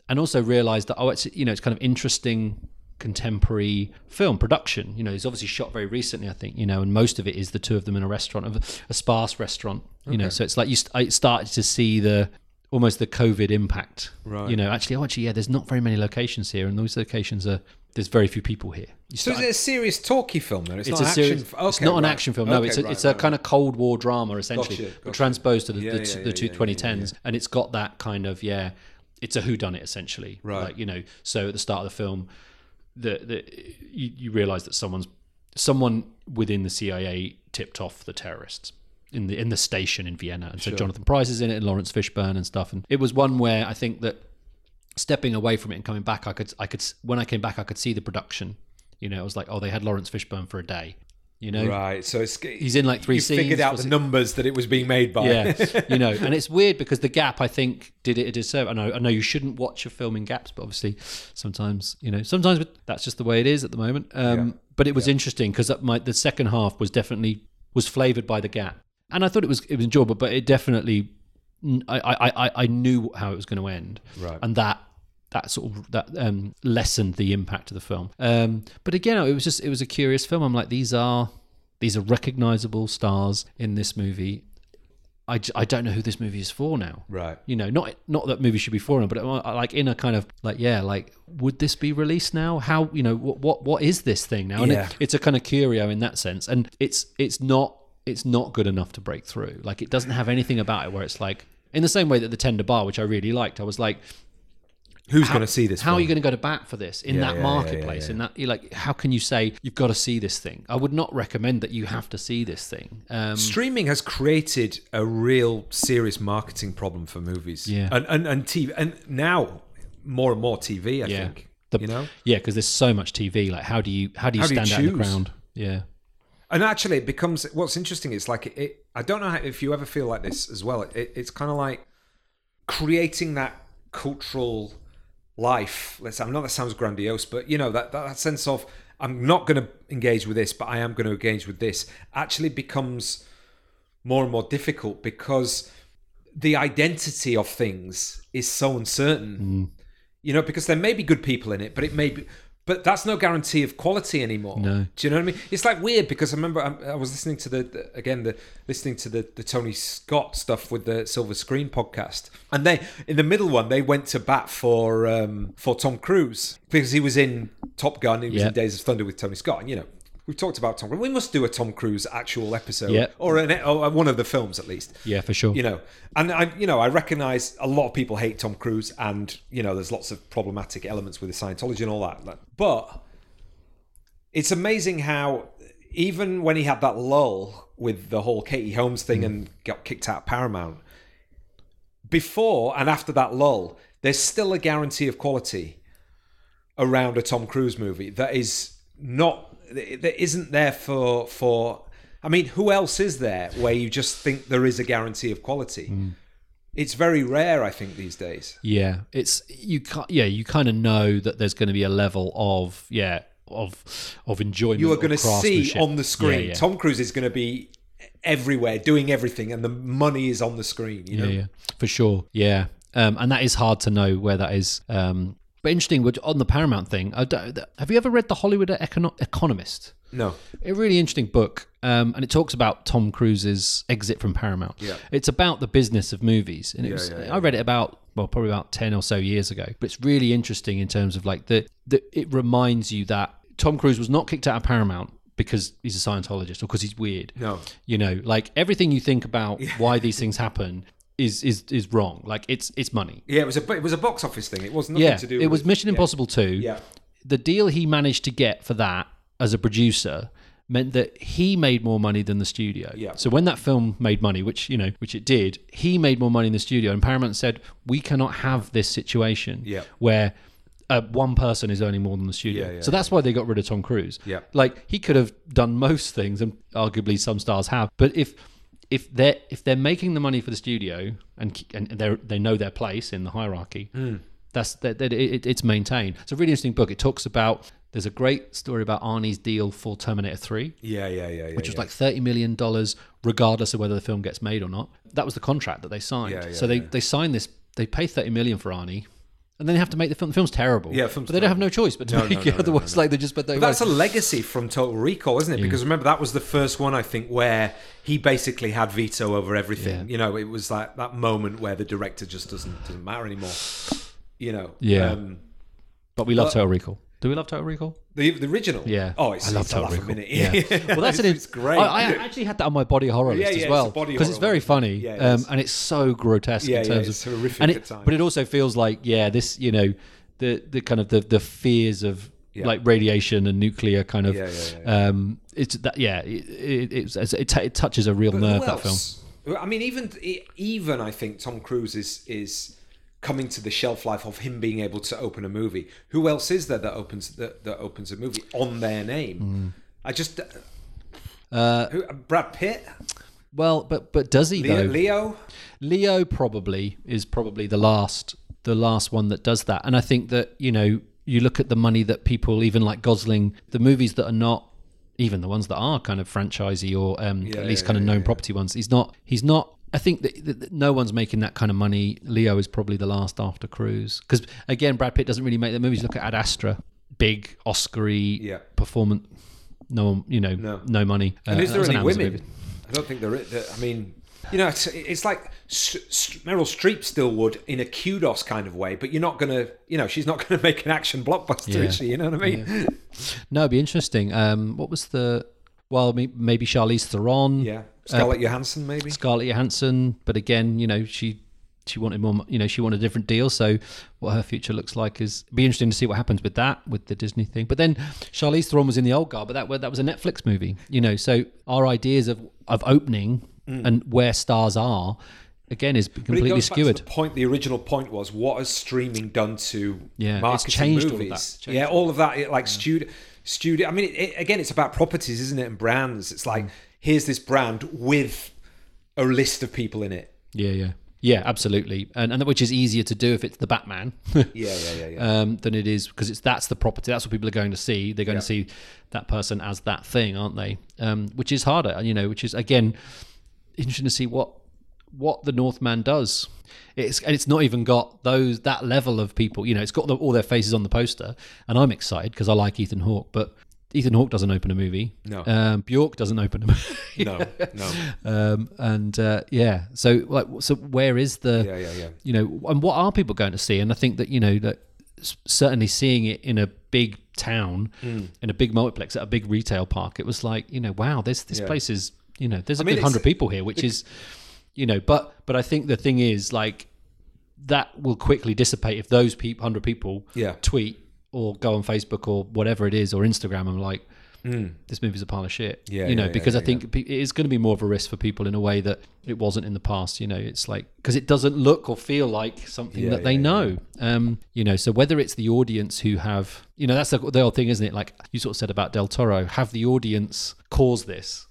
[SPEAKER 2] And also realized that, oh, it's, you know, it's kind of interesting contemporary film production. You know, it's obviously shot very recently, I think, you know, and most of it is the two of them in a restaurant, of a sparse restaurant, you know, so it's like you st- I started to see the, almost the COVID impact.
[SPEAKER 1] Right.
[SPEAKER 2] You know, actually, oh, actually, yeah, there's not very many locations here, and those locations are there's very few people here. You
[SPEAKER 1] So is it a serious talky film then? It's,
[SPEAKER 2] it's
[SPEAKER 1] not
[SPEAKER 2] a
[SPEAKER 1] action.
[SPEAKER 2] series.
[SPEAKER 1] f-
[SPEAKER 2] it's
[SPEAKER 1] okay,
[SPEAKER 2] not an action film. No,
[SPEAKER 1] Okay,
[SPEAKER 2] it's a,
[SPEAKER 1] right,
[SPEAKER 2] it's a
[SPEAKER 1] right,
[SPEAKER 2] kind
[SPEAKER 1] right.
[SPEAKER 2] of Cold War drama essentially,
[SPEAKER 1] Gotcha,
[SPEAKER 2] but
[SPEAKER 1] gotcha.
[SPEAKER 2] transposed to the,
[SPEAKER 1] Yeah,
[SPEAKER 2] the,
[SPEAKER 1] yeah,
[SPEAKER 2] the two
[SPEAKER 1] yeah, yeah,
[SPEAKER 2] 2010s, and it's got that kind of yeah, it's a whodunit essentially.
[SPEAKER 1] Right.
[SPEAKER 2] Like you know, so at the start of the film, the the you, you realize that someone's someone within the CIA tipped off the terrorists. In the in the station in Vienna, and so Jonathan Pryce is in it, and Laurence Fishburne and stuff. And it was one where I think that stepping away from it and coming back, I could, I could, when I came back, I could see the production. You know, it was like, oh, they had Laurence Fishburne for a day. You know,
[SPEAKER 1] Right, so it's
[SPEAKER 2] he's in like three
[SPEAKER 1] you
[SPEAKER 2] scenes.
[SPEAKER 1] figured out the
[SPEAKER 2] it-
[SPEAKER 1] numbers that it was being made by.
[SPEAKER 2] yeah, [LAUGHS] you know, and it's weird because the gap, I think, did it a disservice. I know, I know, you shouldn't watch a film in gaps, but obviously, sometimes, you know, sometimes that's just the way it is at the moment. Um,
[SPEAKER 1] Yeah.
[SPEAKER 2] But it was interesting because my the second half was definitely was flavored by the gap, and I thought it was it was enjoyable, but it definitely, I I I, I knew how it was going to end,
[SPEAKER 1] Right.
[SPEAKER 2] and that that sort of that um, lessened the impact of the film. Um, but again, it was just it was a curious film. I'm like, these are these are recognizable stars in this movie. I, I don't know who this movie is for now.
[SPEAKER 1] Right.
[SPEAKER 2] You know, not not that movie should be for them, but uh, like in a kind of like yeah, like would this be released now? How you know what what what is this thing now? And
[SPEAKER 1] Yeah.
[SPEAKER 2] it, it's a kind of curio in that sense, and it's it's not it's not good enough to break through. Like it doesn't have anything about it where it's like in the same way that the Tender Bar, which I really liked, I was like,
[SPEAKER 1] Who's going to see this?
[SPEAKER 2] how are you going to go to bat for this in
[SPEAKER 1] Yeah,
[SPEAKER 2] that
[SPEAKER 1] yeah,
[SPEAKER 2] marketplace?
[SPEAKER 1] yeah.
[SPEAKER 2] In that, you're like, how can you say you've got to see this thing? I would not recommend that you have to see this thing. Um,
[SPEAKER 1] Streaming has created a real serious marketing problem for movies.
[SPEAKER 2] Yeah.
[SPEAKER 1] And and, and TV and now more and more TV, I
[SPEAKER 2] Yeah.
[SPEAKER 1] think.
[SPEAKER 2] The-
[SPEAKER 1] you know?
[SPEAKER 2] yeah, because there's so much TV. Like, how do you how do you
[SPEAKER 1] How do you
[SPEAKER 2] stand out in the crowd? Yeah,
[SPEAKER 1] And actually, it becomes what's interesting It's like it. I don't know how, if you ever feel like this as well. It, it's kind of like creating that cultural life. Let's. I know that sounds grandiose, but you know that that, that sense of I'm not going to engage with this, but I am going to engage with this. Actually, becomes more and more difficult because the identity of things is so uncertain. Mm. You know, because there may be good people in it, but it may be. But that's no guarantee of quality anymore.
[SPEAKER 2] No.
[SPEAKER 1] Do you know what I mean? It's like weird because I remember I, I was listening to the, the again the listening to the the Tony Scott stuff with the Silver Screen podcast, and they in the middle one they went to bat for um, for Tom Cruise because he was in Top Gun, he was
[SPEAKER 2] Yeah.
[SPEAKER 1] in Days of Thunder with Tony Scott, and you know. We've talked about Tom Cruise. We must do a Tom Cruise actual episode,
[SPEAKER 2] Yeah.
[SPEAKER 1] or, an, or one of the films at least
[SPEAKER 2] yeah, for sure.
[SPEAKER 1] you know and i you know i recognize a lot of people hate tom cruise and you know there's lots of problematic elements with the scientology and all that but it's amazing how even when he had that lull with the whole katie holmes thing mm. and got kicked out of paramount before and after that lull there's still a guarantee of quality around a tom cruise movie that is not that isn't there for for i mean who else is there where you just think there is a guarantee of quality it's very rare i think these days
[SPEAKER 2] Yeah, it's you. Yeah, you kind of know that there's going to be a level of yeah of of enjoyment.
[SPEAKER 1] you are going to see on the screen
[SPEAKER 2] Yeah, yeah.
[SPEAKER 1] tom cruise is going to be everywhere doing everything and the money is on the screen you know
[SPEAKER 2] Yeah, yeah, for sure. Yeah, um, and that is hard to know where that is. Um, but interesting which- on the Paramount thing. Have you ever read the Hollywood Econo- Economist?
[SPEAKER 1] no
[SPEAKER 2] A really interesting book, um, and it talks about Tom Cruise's exit from Paramount.
[SPEAKER 1] Yeah.
[SPEAKER 2] It's about the business of movies, and it
[SPEAKER 1] Yeah,
[SPEAKER 2] was,
[SPEAKER 1] yeah, yeah,
[SPEAKER 2] I read it about well, probably about ten or so years ago. But it's really interesting in terms of like the, the it reminds you that Tom Cruise was not kicked out of Paramount because he's a Scientologist or because he's weird.
[SPEAKER 1] no
[SPEAKER 2] You know, like everything you think about [LAUGHS] why these things happen is is is wrong. Like it's it's money.
[SPEAKER 1] yeah it was a it was a box office thing it was nothing
[SPEAKER 2] Yeah,
[SPEAKER 1] to do with
[SPEAKER 2] it was
[SPEAKER 1] with-
[SPEAKER 2] Mission
[SPEAKER 1] yeah.
[SPEAKER 2] Impossible 2.
[SPEAKER 1] yeah
[SPEAKER 2] The deal he managed to get for that as a producer meant that he made more money than the studio.
[SPEAKER 1] Yeah.
[SPEAKER 2] So when that film made money, which you know, which it did, he made more money in the studio, and Paramount said, "We cannot have this situation
[SPEAKER 1] Yeah.
[SPEAKER 2] where." Uh, one person is earning more than the studio,
[SPEAKER 1] Yeah, yeah,
[SPEAKER 2] so that's why they got rid of Tom Cruise.
[SPEAKER 1] Yeah.
[SPEAKER 2] like he could have done most things, and arguably some stars have. But if if they're if they're making the money for the studio and and they they know their place in the hierarchy, hmm. That's that, that it, it's maintained. It's a really interesting book. It talks about. There's a great story about Arnie's deal for Terminator 3,
[SPEAKER 1] Yeah, yeah, yeah, yeah.
[SPEAKER 2] which was
[SPEAKER 1] yeah.
[SPEAKER 2] like $30 million, regardless of whether the film gets made or not. That was the contract that they signed.
[SPEAKER 1] Yeah, yeah,
[SPEAKER 2] so they, they signed this, they pay 30 million for Arnie, and then they have to make the film. The film's terrible.
[SPEAKER 1] Yeah, film's
[SPEAKER 2] but they don't have no choice but to
[SPEAKER 1] No,
[SPEAKER 2] make
[SPEAKER 1] no,
[SPEAKER 2] it.
[SPEAKER 1] no,
[SPEAKER 2] Otherwise,
[SPEAKER 1] no,
[SPEAKER 2] like they just, but they
[SPEAKER 1] But that's a legacy from Total Recall, isn't it? Because remember that was the first one I think where he basically had veto over everything.
[SPEAKER 2] Yeah.
[SPEAKER 1] You know, it was like that moment where the director just doesn't doesn't matter anymore. You know.
[SPEAKER 2] Yeah.
[SPEAKER 1] Um,
[SPEAKER 2] but we love
[SPEAKER 1] but-
[SPEAKER 2] Total Recall. Do we love Total Recall?
[SPEAKER 1] the the original.
[SPEAKER 2] Yeah.
[SPEAKER 1] Oh, it's,
[SPEAKER 2] I love
[SPEAKER 1] it's
[SPEAKER 2] Total Recall.
[SPEAKER 1] minute.
[SPEAKER 2] Yeah. [LAUGHS] Well, that's
[SPEAKER 1] it's,
[SPEAKER 2] an.
[SPEAKER 1] it's great.
[SPEAKER 2] I, I actually had that on my body horror
[SPEAKER 1] Yeah,
[SPEAKER 2] list
[SPEAKER 1] yeah,
[SPEAKER 2] as well
[SPEAKER 1] it's a body
[SPEAKER 2] because it's very funny,
[SPEAKER 1] Yeah, it
[SPEAKER 2] um, and it's so grotesque
[SPEAKER 1] Yeah,
[SPEAKER 2] in
[SPEAKER 1] yeah,
[SPEAKER 2] terms
[SPEAKER 1] it's
[SPEAKER 2] of
[SPEAKER 1] horrific
[SPEAKER 2] and
[SPEAKER 1] at times.
[SPEAKER 2] but it also feels like yeah, this you know the the kind of the the fears of
[SPEAKER 1] Yeah.
[SPEAKER 2] like radiation and nuclear kind of
[SPEAKER 1] Yeah, yeah, yeah,
[SPEAKER 2] um it's that yeah it it, it's, it, it touches a real
[SPEAKER 1] But
[SPEAKER 2] nerve that film.
[SPEAKER 1] else? I mean, even even I think Tom Cruise is is coming to the shelf life of him being able to open a movie. Who else is there that opens that, that opens a movie on their name? I just
[SPEAKER 2] Uh,
[SPEAKER 1] who, Brad Pitt,
[SPEAKER 2] well, but but does he
[SPEAKER 1] Leo,
[SPEAKER 2] though?
[SPEAKER 1] Leo.
[SPEAKER 2] Leo probably is probably the last the last one that does that. And I think that, you know, you look at the money that people even like Gosling, the movies that are not even the ones that are kind of franchisey or um,
[SPEAKER 1] Yeah,
[SPEAKER 2] at least
[SPEAKER 1] yeah,
[SPEAKER 2] kind of known
[SPEAKER 1] yeah.
[SPEAKER 2] property ones. He's not he's not I think that, that, that no one's making that kind of money. Leo is probably the last after Cruise. Because again, Brad Pitt doesn't really make the movies. Look at Ad Astra, big Oscar-y
[SPEAKER 1] Yeah.
[SPEAKER 2] performance. No, you know,
[SPEAKER 1] No.
[SPEAKER 2] no, money.
[SPEAKER 1] And
[SPEAKER 2] Uh,
[SPEAKER 1] is there any women?
[SPEAKER 2] movie.
[SPEAKER 1] I don't think there is. I mean, you know, it's, it's like Meryl Streep still would in a kudos kind of way, but you're not going to, you know, she's not [LAUGHS] going to make an action blockbuster,
[SPEAKER 2] Yeah.
[SPEAKER 1] is she? You know what I mean?
[SPEAKER 2] No, it'd be interesting. Um, what was the? Well, maybe Charlize Theron,
[SPEAKER 1] Yeah. Scarlett Johansson, maybe?
[SPEAKER 2] Scarlett Johansson, but again, you know, she she wanted more. You know, she wanted a different deal. So, what her future looks like is be interesting to see what happens with that with the Disney thing. But then Charlize Theron was in the old guard, but that that was a Netflix movie. You know, so our ideas of of opening and where stars are again is
[SPEAKER 1] Mm.
[SPEAKER 2] Completely
[SPEAKER 1] to the point, the original point was, what has streaming done to
[SPEAKER 2] Yeah,
[SPEAKER 1] marketing
[SPEAKER 2] all
[SPEAKER 1] movies?
[SPEAKER 2] Changed
[SPEAKER 1] yeah,
[SPEAKER 2] all
[SPEAKER 1] all of that. It, like studio, studio. I mean, it, it, again, it's about properties, isn't it, and brands. It's
[SPEAKER 2] Mm.
[SPEAKER 1] Here's this brand with a list of people in it.
[SPEAKER 2] Yeah, yeah, yeah, absolutely, and and which is easier to do if it's the Batman. [LAUGHS]
[SPEAKER 1] Yeah, yeah, yeah, yeah.
[SPEAKER 2] um, than it is because it's that's the property. That's what people are going to see. They're going
[SPEAKER 1] Yeah.
[SPEAKER 2] to see that person as that thing, aren't they? Um, which is harder, you know. Which is again interesting to see what what the Northman does. It's and it's not even got those that level of people. You know, it's got the, all their faces on the poster, and I'm excited because I like Ethan Hawke, but. Ethan Hawke doesn't open a movie.
[SPEAKER 1] No.
[SPEAKER 2] Um, Bjork doesn't open a movie. [LAUGHS]
[SPEAKER 1] no, no.
[SPEAKER 2] um, and uh, yeah, so like, so where is the
[SPEAKER 1] Yeah, yeah, yeah.
[SPEAKER 2] you know, and what are people going to see? And I think that you know that certainly seeing it in a big town,
[SPEAKER 1] Hmm.
[SPEAKER 2] in a big multiplex at a big retail park, it was like you know, wow, this this
[SPEAKER 1] Yeah.
[SPEAKER 2] place is you know, there's a
[SPEAKER 1] mean,
[SPEAKER 2] good hundred people here, which is you know, but but I think the thing is like that will quickly dissipate if those peop hundred people
[SPEAKER 1] Yeah.
[SPEAKER 2] tweet or go on Facebook or whatever it is or Instagram I'm like. This movie's a pile of shit.
[SPEAKER 1] Yeah,
[SPEAKER 2] you know,
[SPEAKER 1] yeah, yeah,
[SPEAKER 2] because I think it is going to be more of a risk for people in a way that it wasn't in the past. You know, it's like because it doesn't look or feel like something
[SPEAKER 1] Yeah,
[SPEAKER 2] that they
[SPEAKER 1] yeah,
[SPEAKER 2] know. Um, you know, so whether it's the audience who have, you know, that's the, the whole thing, isn't it? Like you sort of said about Del Toro, have the audience cause this,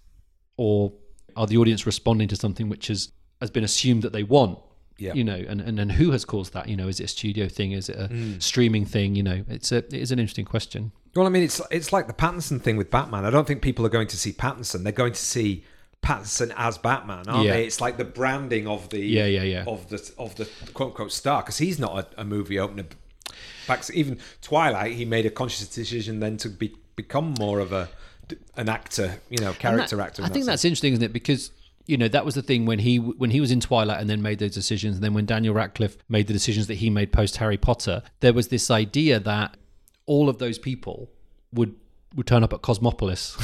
[SPEAKER 2] or are the audience responding to something which has has been assumed that they want?
[SPEAKER 1] Yeah.
[SPEAKER 2] You know, and, and and who has caused that? You know, is it a studio thing? Is it a
[SPEAKER 1] Hmm.
[SPEAKER 2] streaming thing? You know, it's a it is an interesting question.
[SPEAKER 1] Well, I mean, it's it's like the Pattinson thing with Batman. I don't think people are going to see Pattinson. They're going to see Pattinson as Batman, aren't
[SPEAKER 2] Yeah.
[SPEAKER 1] they? It's like the branding of the
[SPEAKER 2] Yeah, yeah, yeah.
[SPEAKER 1] of the of the quote unquote star because he's not a, a movie opener. Back even Twilight, he made a conscious decision then to be become more of a an actor, you know, character
[SPEAKER 2] that-
[SPEAKER 1] actor.
[SPEAKER 2] I think
[SPEAKER 1] that
[SPEAKER 2] that's interesting, isn't it? Because you know that was the thing when he when he was in Twilight and then made those decisions, and then when Daniel Radcliffe made the decisions that he made post Harry Potter, there was this idea that all of those people would would turn up at Cosmopolis,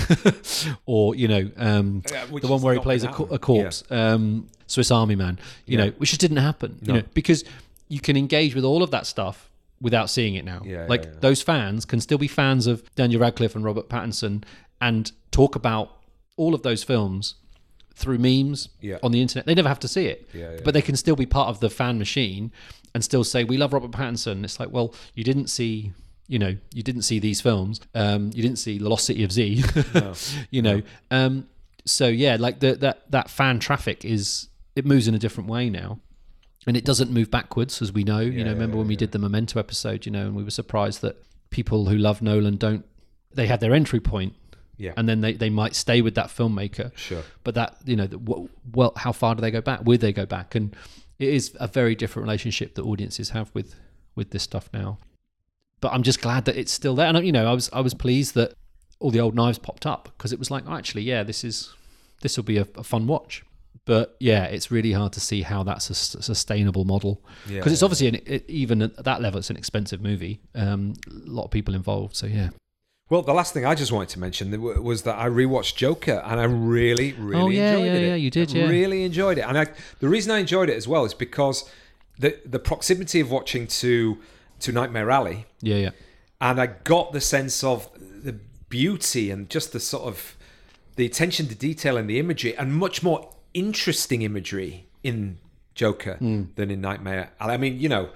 [SPEAKER 2] [LAUGHS] or you know, um,
[SPEAKER 1] Yeah,
[SPEAKER 2] the one where he plays a, co- a corpse, um, Swiss Army Man, you
[SPEAKER 1] Yeah.
[SPEAKER 2] know, which just didn't happen, you know, because you can engage with all of that stuff without seeing it now.
[SPEAKER 1] Yeah, yeah,
[SPEAKER 2] like
[SPEAKER 1] yeah.
[SPEAKER 2] those fans can still be fans of Daniel Radcliffe and Robert Pattinson and talk about all of those films through memes
[SPEAKER 1] Yeah.
[SPEAKER 2] on the internet. They never have to see it,
[SPEAKER 1] Yeah, yeah,
[SPEAKER 2] but they can still be part of the fan machine and still say we love Robert Pattinson. It's like, well, you didn't see. You know, you didn't see these films. Um, you didn't see The Lost City of Z. [LAUGHS] you know, um, so yeah, like the, that that fan traffic is it moves in a different way now. and it doesn't move backwards, as we know. you know, remember when we did the Memento episode, you know, and we were surprised that people who love Nolan don't. They had their entry point,
[SPEAKER 1] Yeah.
[SPEAKER 2] and then they, they might stay with that filmmaker.
[SPEAKER 1] Sure.
[SPEAKER 2] But that you know, the, wh- well, how far do they go back? Will they go back? And it is a very different relationship that audiences have with with this stuff now. But I'm just glad that it's still there, and you know, I was I was pleased that all the old knives popped up because it was like, oh, actually, yeah, this is this will be a, a fun watch. But yeah, it's really hard to see how that's a s- sustainable model
[SPEAKER 1] Yeah.
[SPEAKER 2] because it's obviously an, it, even at that level, it's an expensive movie. Um, a lot of people involved, so yeah.
[SPEAKER 1] Well, the last thing I just wanted to mention was that I rewatched Joker and I really, really
[SPEAKER 2] Oh, yeah,
[SPEAKER 1] enjoyed
[SPEAKER 2] yeah,
[SPEAKER 1] it.
[SPEAKER 2] yeah, you did,
[SPEAKER 1] I
[SPEAKER 2] yeah.
[SPEAKER 1] Really enjoyed it. And I, the reason I enjoyed it as well is because the the proximity of watching to to Nightmare Alley
[SPEAKER 2] Yeah, yeah,
[SPEAKER 1] and I got the sense of the beauty and just the sort of the attention to detail and the imagery and much more interesting imagery in Joker
[SPEAKER 2] Hmm.
[SPEAKER 1] than in Nightmare. Alley. I mean, you know,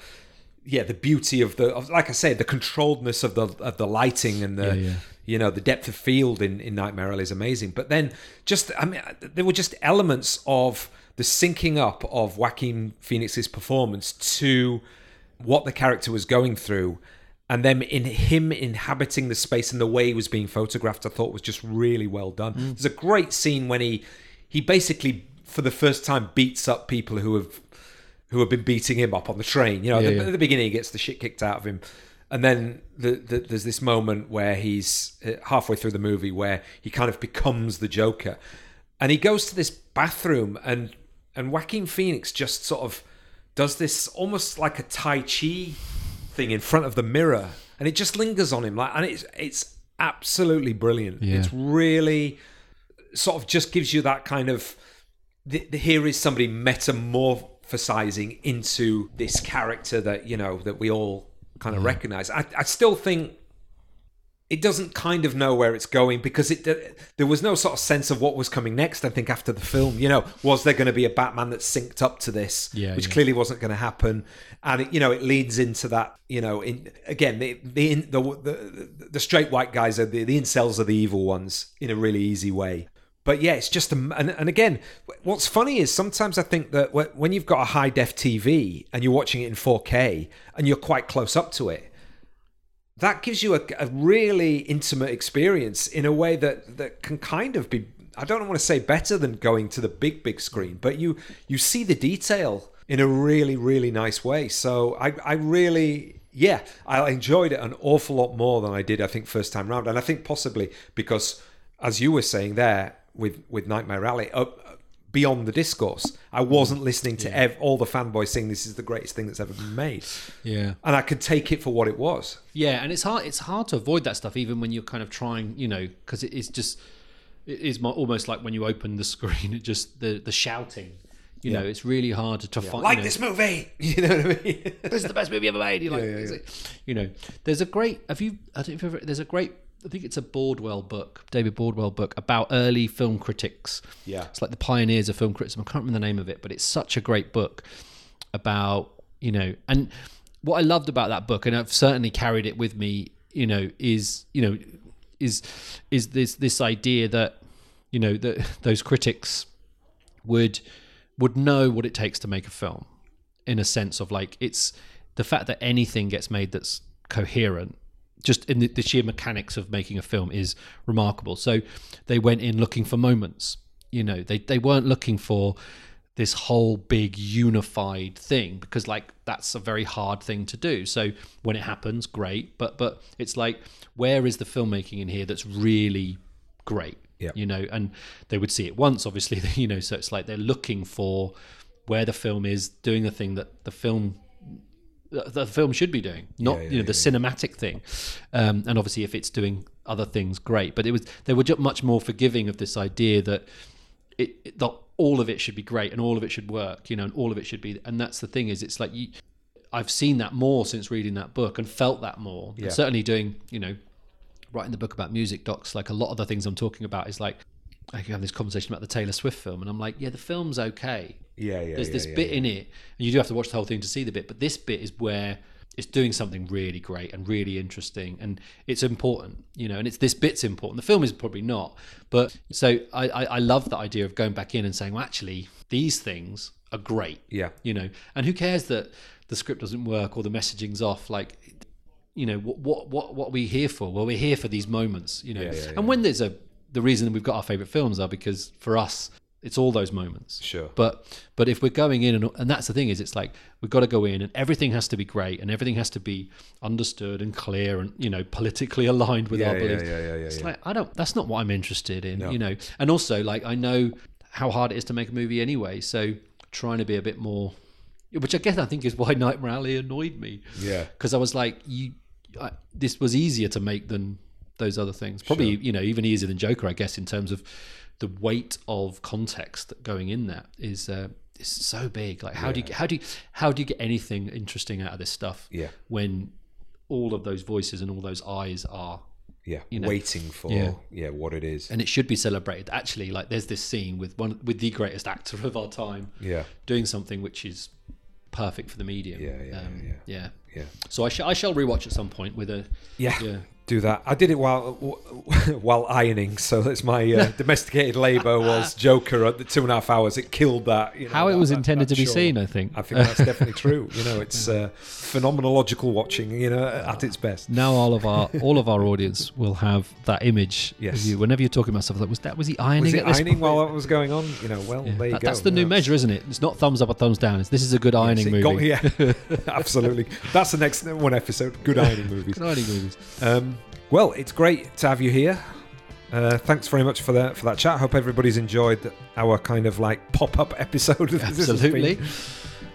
[SPEAKER 1] yeah, the beauty of the of, like I said, the controlledness of the of the lighting and the
[SPEAKER 2] Yeah, yeah.
[SPEAKER 1] you know the depth of field in in Nightmare Alley is amazing. But then just I mean, there were just elements of the syncing up of Joaquin Phoenix's performance to what the character was going through and then in him inhabiting the space and the way he was being photographed i thought was just really well done mm. there's a great scene when he he basically for the first time beats up people who have who have been beating him up on the train. You know
[SPEAKER 2] Yeah,
[SPEAKER 1] at, the,
[SPEAKER 2] yeah.
[SPEAKER 1] at the beginning he gets the shit kicked out of him. And then the, the, there's this moment where he's uh, halfway through the movie where he kind of becomes the joker. And he goes to this bathroom and and Joaquin Phoenix just sort of does this almost like a tai chi thing in front of the mirror. And it just lingers on him. Like and it's it's absolutely brilliant.
[SPEAKER 2] Yeah.
[SPEAKER 1] it's really sort of just gives you that kind of the, the, here is somebody metamorphosizing into this character that you know that we all kind of mm. recognize I, I still think it doesn't kind of know where it's going because it there was no sort of sense of what was coming next. I think after the film, you know, was there going to be a Batman that synced up to this,
[SPEAKER 2] Yeah,
[SPEAKER 1] which
[SPEAKER 2] yeah.
[SPEAKER 1] clearly wasn't going to happen, and it, you know, it leads into that, you know, in again the the the, the, the straight white guys are the, the incels are the evil ones in a really easy way. But yeah, it's just a, and, and again, what's funny is sometimes I think that when you've got a high def TV and you're watching it in 4K and you're quite close up to it, that gives you a, a really intimate experience in a way that that can kind of be I don't want to say better than going to the big big screen, but you you see the detail in a really really nice way. So I I really yeah I enjoyed it an awful lot more than I did I think first time round, and I think possibly because as you were saying there with with Nightmare Alley. Uh, Beyond the discourse, I wasn't listening to ev- all the fanboys saying this is the greatest thing that's ever been made,
[SPEAKER 2] yeah.
[SPEAKER 1] and I could take it for what it was.
[SPEAKER 2] Yeah, and it's hard. It's hard to avoid that stuff, even when you're kind of trying, you know, because it is just it is mo- almost like when you open the [LAUGHS] screen, it just the the shouting. You know, it's really hard to, to find.
[SPEAKER 1] like
[SPEAKER 2] you know,
[SPEAKER 1] this movie. [LAUGHS] You know what I mean?
[SPEAKER 2] this is the best movie ever made. You're [LAUGHS] like,
[SPEAKER 1] yeah,
[SPEAKER 2] you know, there's a great. Have you? I don't know if you've ever, there's a great. I think it's a Bordwell book, David Bordwell book about early film critics.
[SPEAKER 1] Yeah.
[SPEAKER 2] it's like the pioneers of film criticism. I can't remember the name of it, but it's such a great book about you know. And what I loved about that book, and I've certainly carried it with me, you know, is you know, is is this this idea that you know that [LAUGHS] those critics would would know what it takes to make a film in a sense of like it's the fact that anything gets made that's coherent just in the, the sheer mechanics of making a film is remarkable. So they went in looking for moments you know they they weren't looking for this whole big unified thing because like that's a very hard thing to do. So when it happens great but but it's like where is the filmmaking in here that's really great?
[SPEAKER 1] Yeah.
[SPEAKER 2] you know and they would see it once obviously [LAUGHS] you know so it's like they're looking for where the film is doing the thing that the film the the film should be doing not
[SPEAKER 1] Yeah, yeah,
[SPEAKER 2] you know the cinematic thing. Um, and obviously if it's doing other things great. But it was they were just much more forgiving of this idea that it, it that all of it should be great and all of it should work you know and all of it should be and that's the thing is it's like you I've seen that more since reading that book and felt that more.
[SPEAKER 1] Yeah.
[SPEAKER 2] and certainly doing you know writing the book about music docs like a lot of the things I'm talking about is like I can have this conversation about the Taylor Swift film and I'm like yeah the film's okay
[SPEAKER 1] Yeah, yeah.
[SPEAKER 2] there's
[SPEAKER 1] yeah,
[SPEAKER 2] this
[SPEAKER 1] yeah,
[SPEAKER 2] bit
[SPEAKER 1] yeah.
[SPEAKER 2] in it and you do have to watch the whole thing to see the bit but this bit is where it's doing something really great and really interesting and it's important you know and it's this bit's important the film is probably not but so i i, I love the idea of going back in and saying well actually these things are great.
[SPEAKER 1] Yeah.
[SPEAKER 2] You know, and who cares that the script doesn't work or the messaging's off? Like, you know, what what what what are we here for? Well, we're here for these moments. You know,
[SPEAKER 1] yeah, yeah.
[SPEAKER 2] and when there's a the reason we've got our favorite films are because for us it's all those moments.
[SPEAKER 1] Sure.
[SPEAKER 2] But but if we're going in and and that's the thing is it's like we've got to go in and everything has to be great and everything has to be understood and clear and you know politically aligned with
[SPEAKER 1] Yeah,
[SPEAKER 2] our
[SPEAKER 1] yeah,
[SPEAKER 2] beliefs.
[SPEAKER 1] yeah, yeah, yeah,
[SPEAKER 2] It's
[SPEAKER 1] yeah.
[SPEAKER 2] like I don't. That's not what I'm interested in.
[SPEAKER 1] No.
[SPEAKER 2] You know. And also like I know how hard it is to make a movie anyway. So trying to be a bit more, which I guess I think is why Nightmare Alley annoyed me
[SPEAKER 1] Yeah.
[SPEAKER 2] because I was like you. I, this was easier to make than those other things. Probably you know even easier than Joker, I guess, in terms of the weight of context going in there is. Uh, is so big. Like, how do you how do you how do you get anything interesting out of this stuff?
[SPEAKER 1] Yeah.
[SPEAKER 2] when all of those voices and all those eyes are
[SPEAKER 1] Yeah.
[SPEAKER 2] know.
[SPEAKER 1] Waiting for
[SPEAKER 2] Yeah.
[SPEAKER 1] yeah. what it is.
[SPEAKER 2] and it should be celebrated. Actually, like there's this scene with one with the greatest actor of our time
[SPEAKER 1] Yeah.
[SPEAKER 2] doing something which is perfect for the medium.
[SPEAKER 1] Yeah, yeah,
[SPEAKER 2] um,
[SPEAKER 1] yeah.
[SPEAKER 2] yeah.
[SPEAKER 1] Yeah.
[SPEAKER 2] So I, sh- I shall rewatch at some point with a
[SPEAKER 1] Yeah.
[SPEAKER 2] yeah.
[SPEAKER 1] Do that. I did it while [LAUGHS] while ironing, so that's my uh, [LAUGHS] domesticated labour was Joker at the two and a half hours. It killed that. You know,
[SPEAKER 2] how it
[SPEAKER 1] that-
[SPEAKER 2] was
[SPEAKER 1] that-
[SPEAKER 2] intended
[SPEAKER 1] that
[SPEAKER 2] to be
[SPEAKER 1] show.
[SPEAKER 2] seen. I think.
[SPEAKER 1] I think that's definitely [LAUGHS] true. You know, it's uh, phenomenological watching. You know, at its best.
[SPEAKER 2] now all of our all of our audience will have that image
[SPEAKER 1] Yes.
[SPEAKER 2] of you whenever you're talking about stuff. Like, was that was he ironing
[SPEAKER 1] Was it
[SPEAKER 2] at
[SPEAKER 1] ironing
[SPEAKER 2] point?
[SPEAKER 1] while that was going on? You know, well,
[SPEAKER 2] Yeah.
[SPEAKER 1] there you go.
[SPEAKER 2] That's the new measure, isn't it? It's not thumbs up or thumbs down. It's this is a good ironing
[SPEAKER 1] Yes,
[SPEAKER 2] movie.
[SPEAKER 1] got- yeah, absolutely. That's the next one episode. Good [LAUGHS] ironing movies.
[SPEAKER 2] Good ironing movies.
[SPEAKER 1] Um, well, it's great to have you here. Uh, thanks very much for that for that chat. Hope everybody's enjoyed our kind of like pop up episode. [LAUGHS] Of
[SPEAKER 2] Absolutely.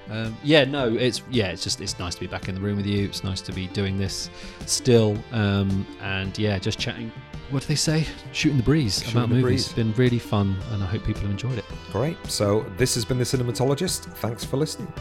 [SPEAKER 2] Um, yeah, no, it's yeah, it's just it's nice to be back in the room with you. It's nice to be doing this still, um, and yeah, just chatting. What do they say? Shooting the breeze
[SPEAKER 1] Shooting
[SPEAKER 2] about
[SPEAKER 1] the
[SPEAKER 2] movies.
[SPEAKER 1] breeze.
[SPEAKER 2] It's been really fun, and I hope people have enjoyed it.
[SPEAKER 1] Great. So this has been the cinematologist. Thanks for listening.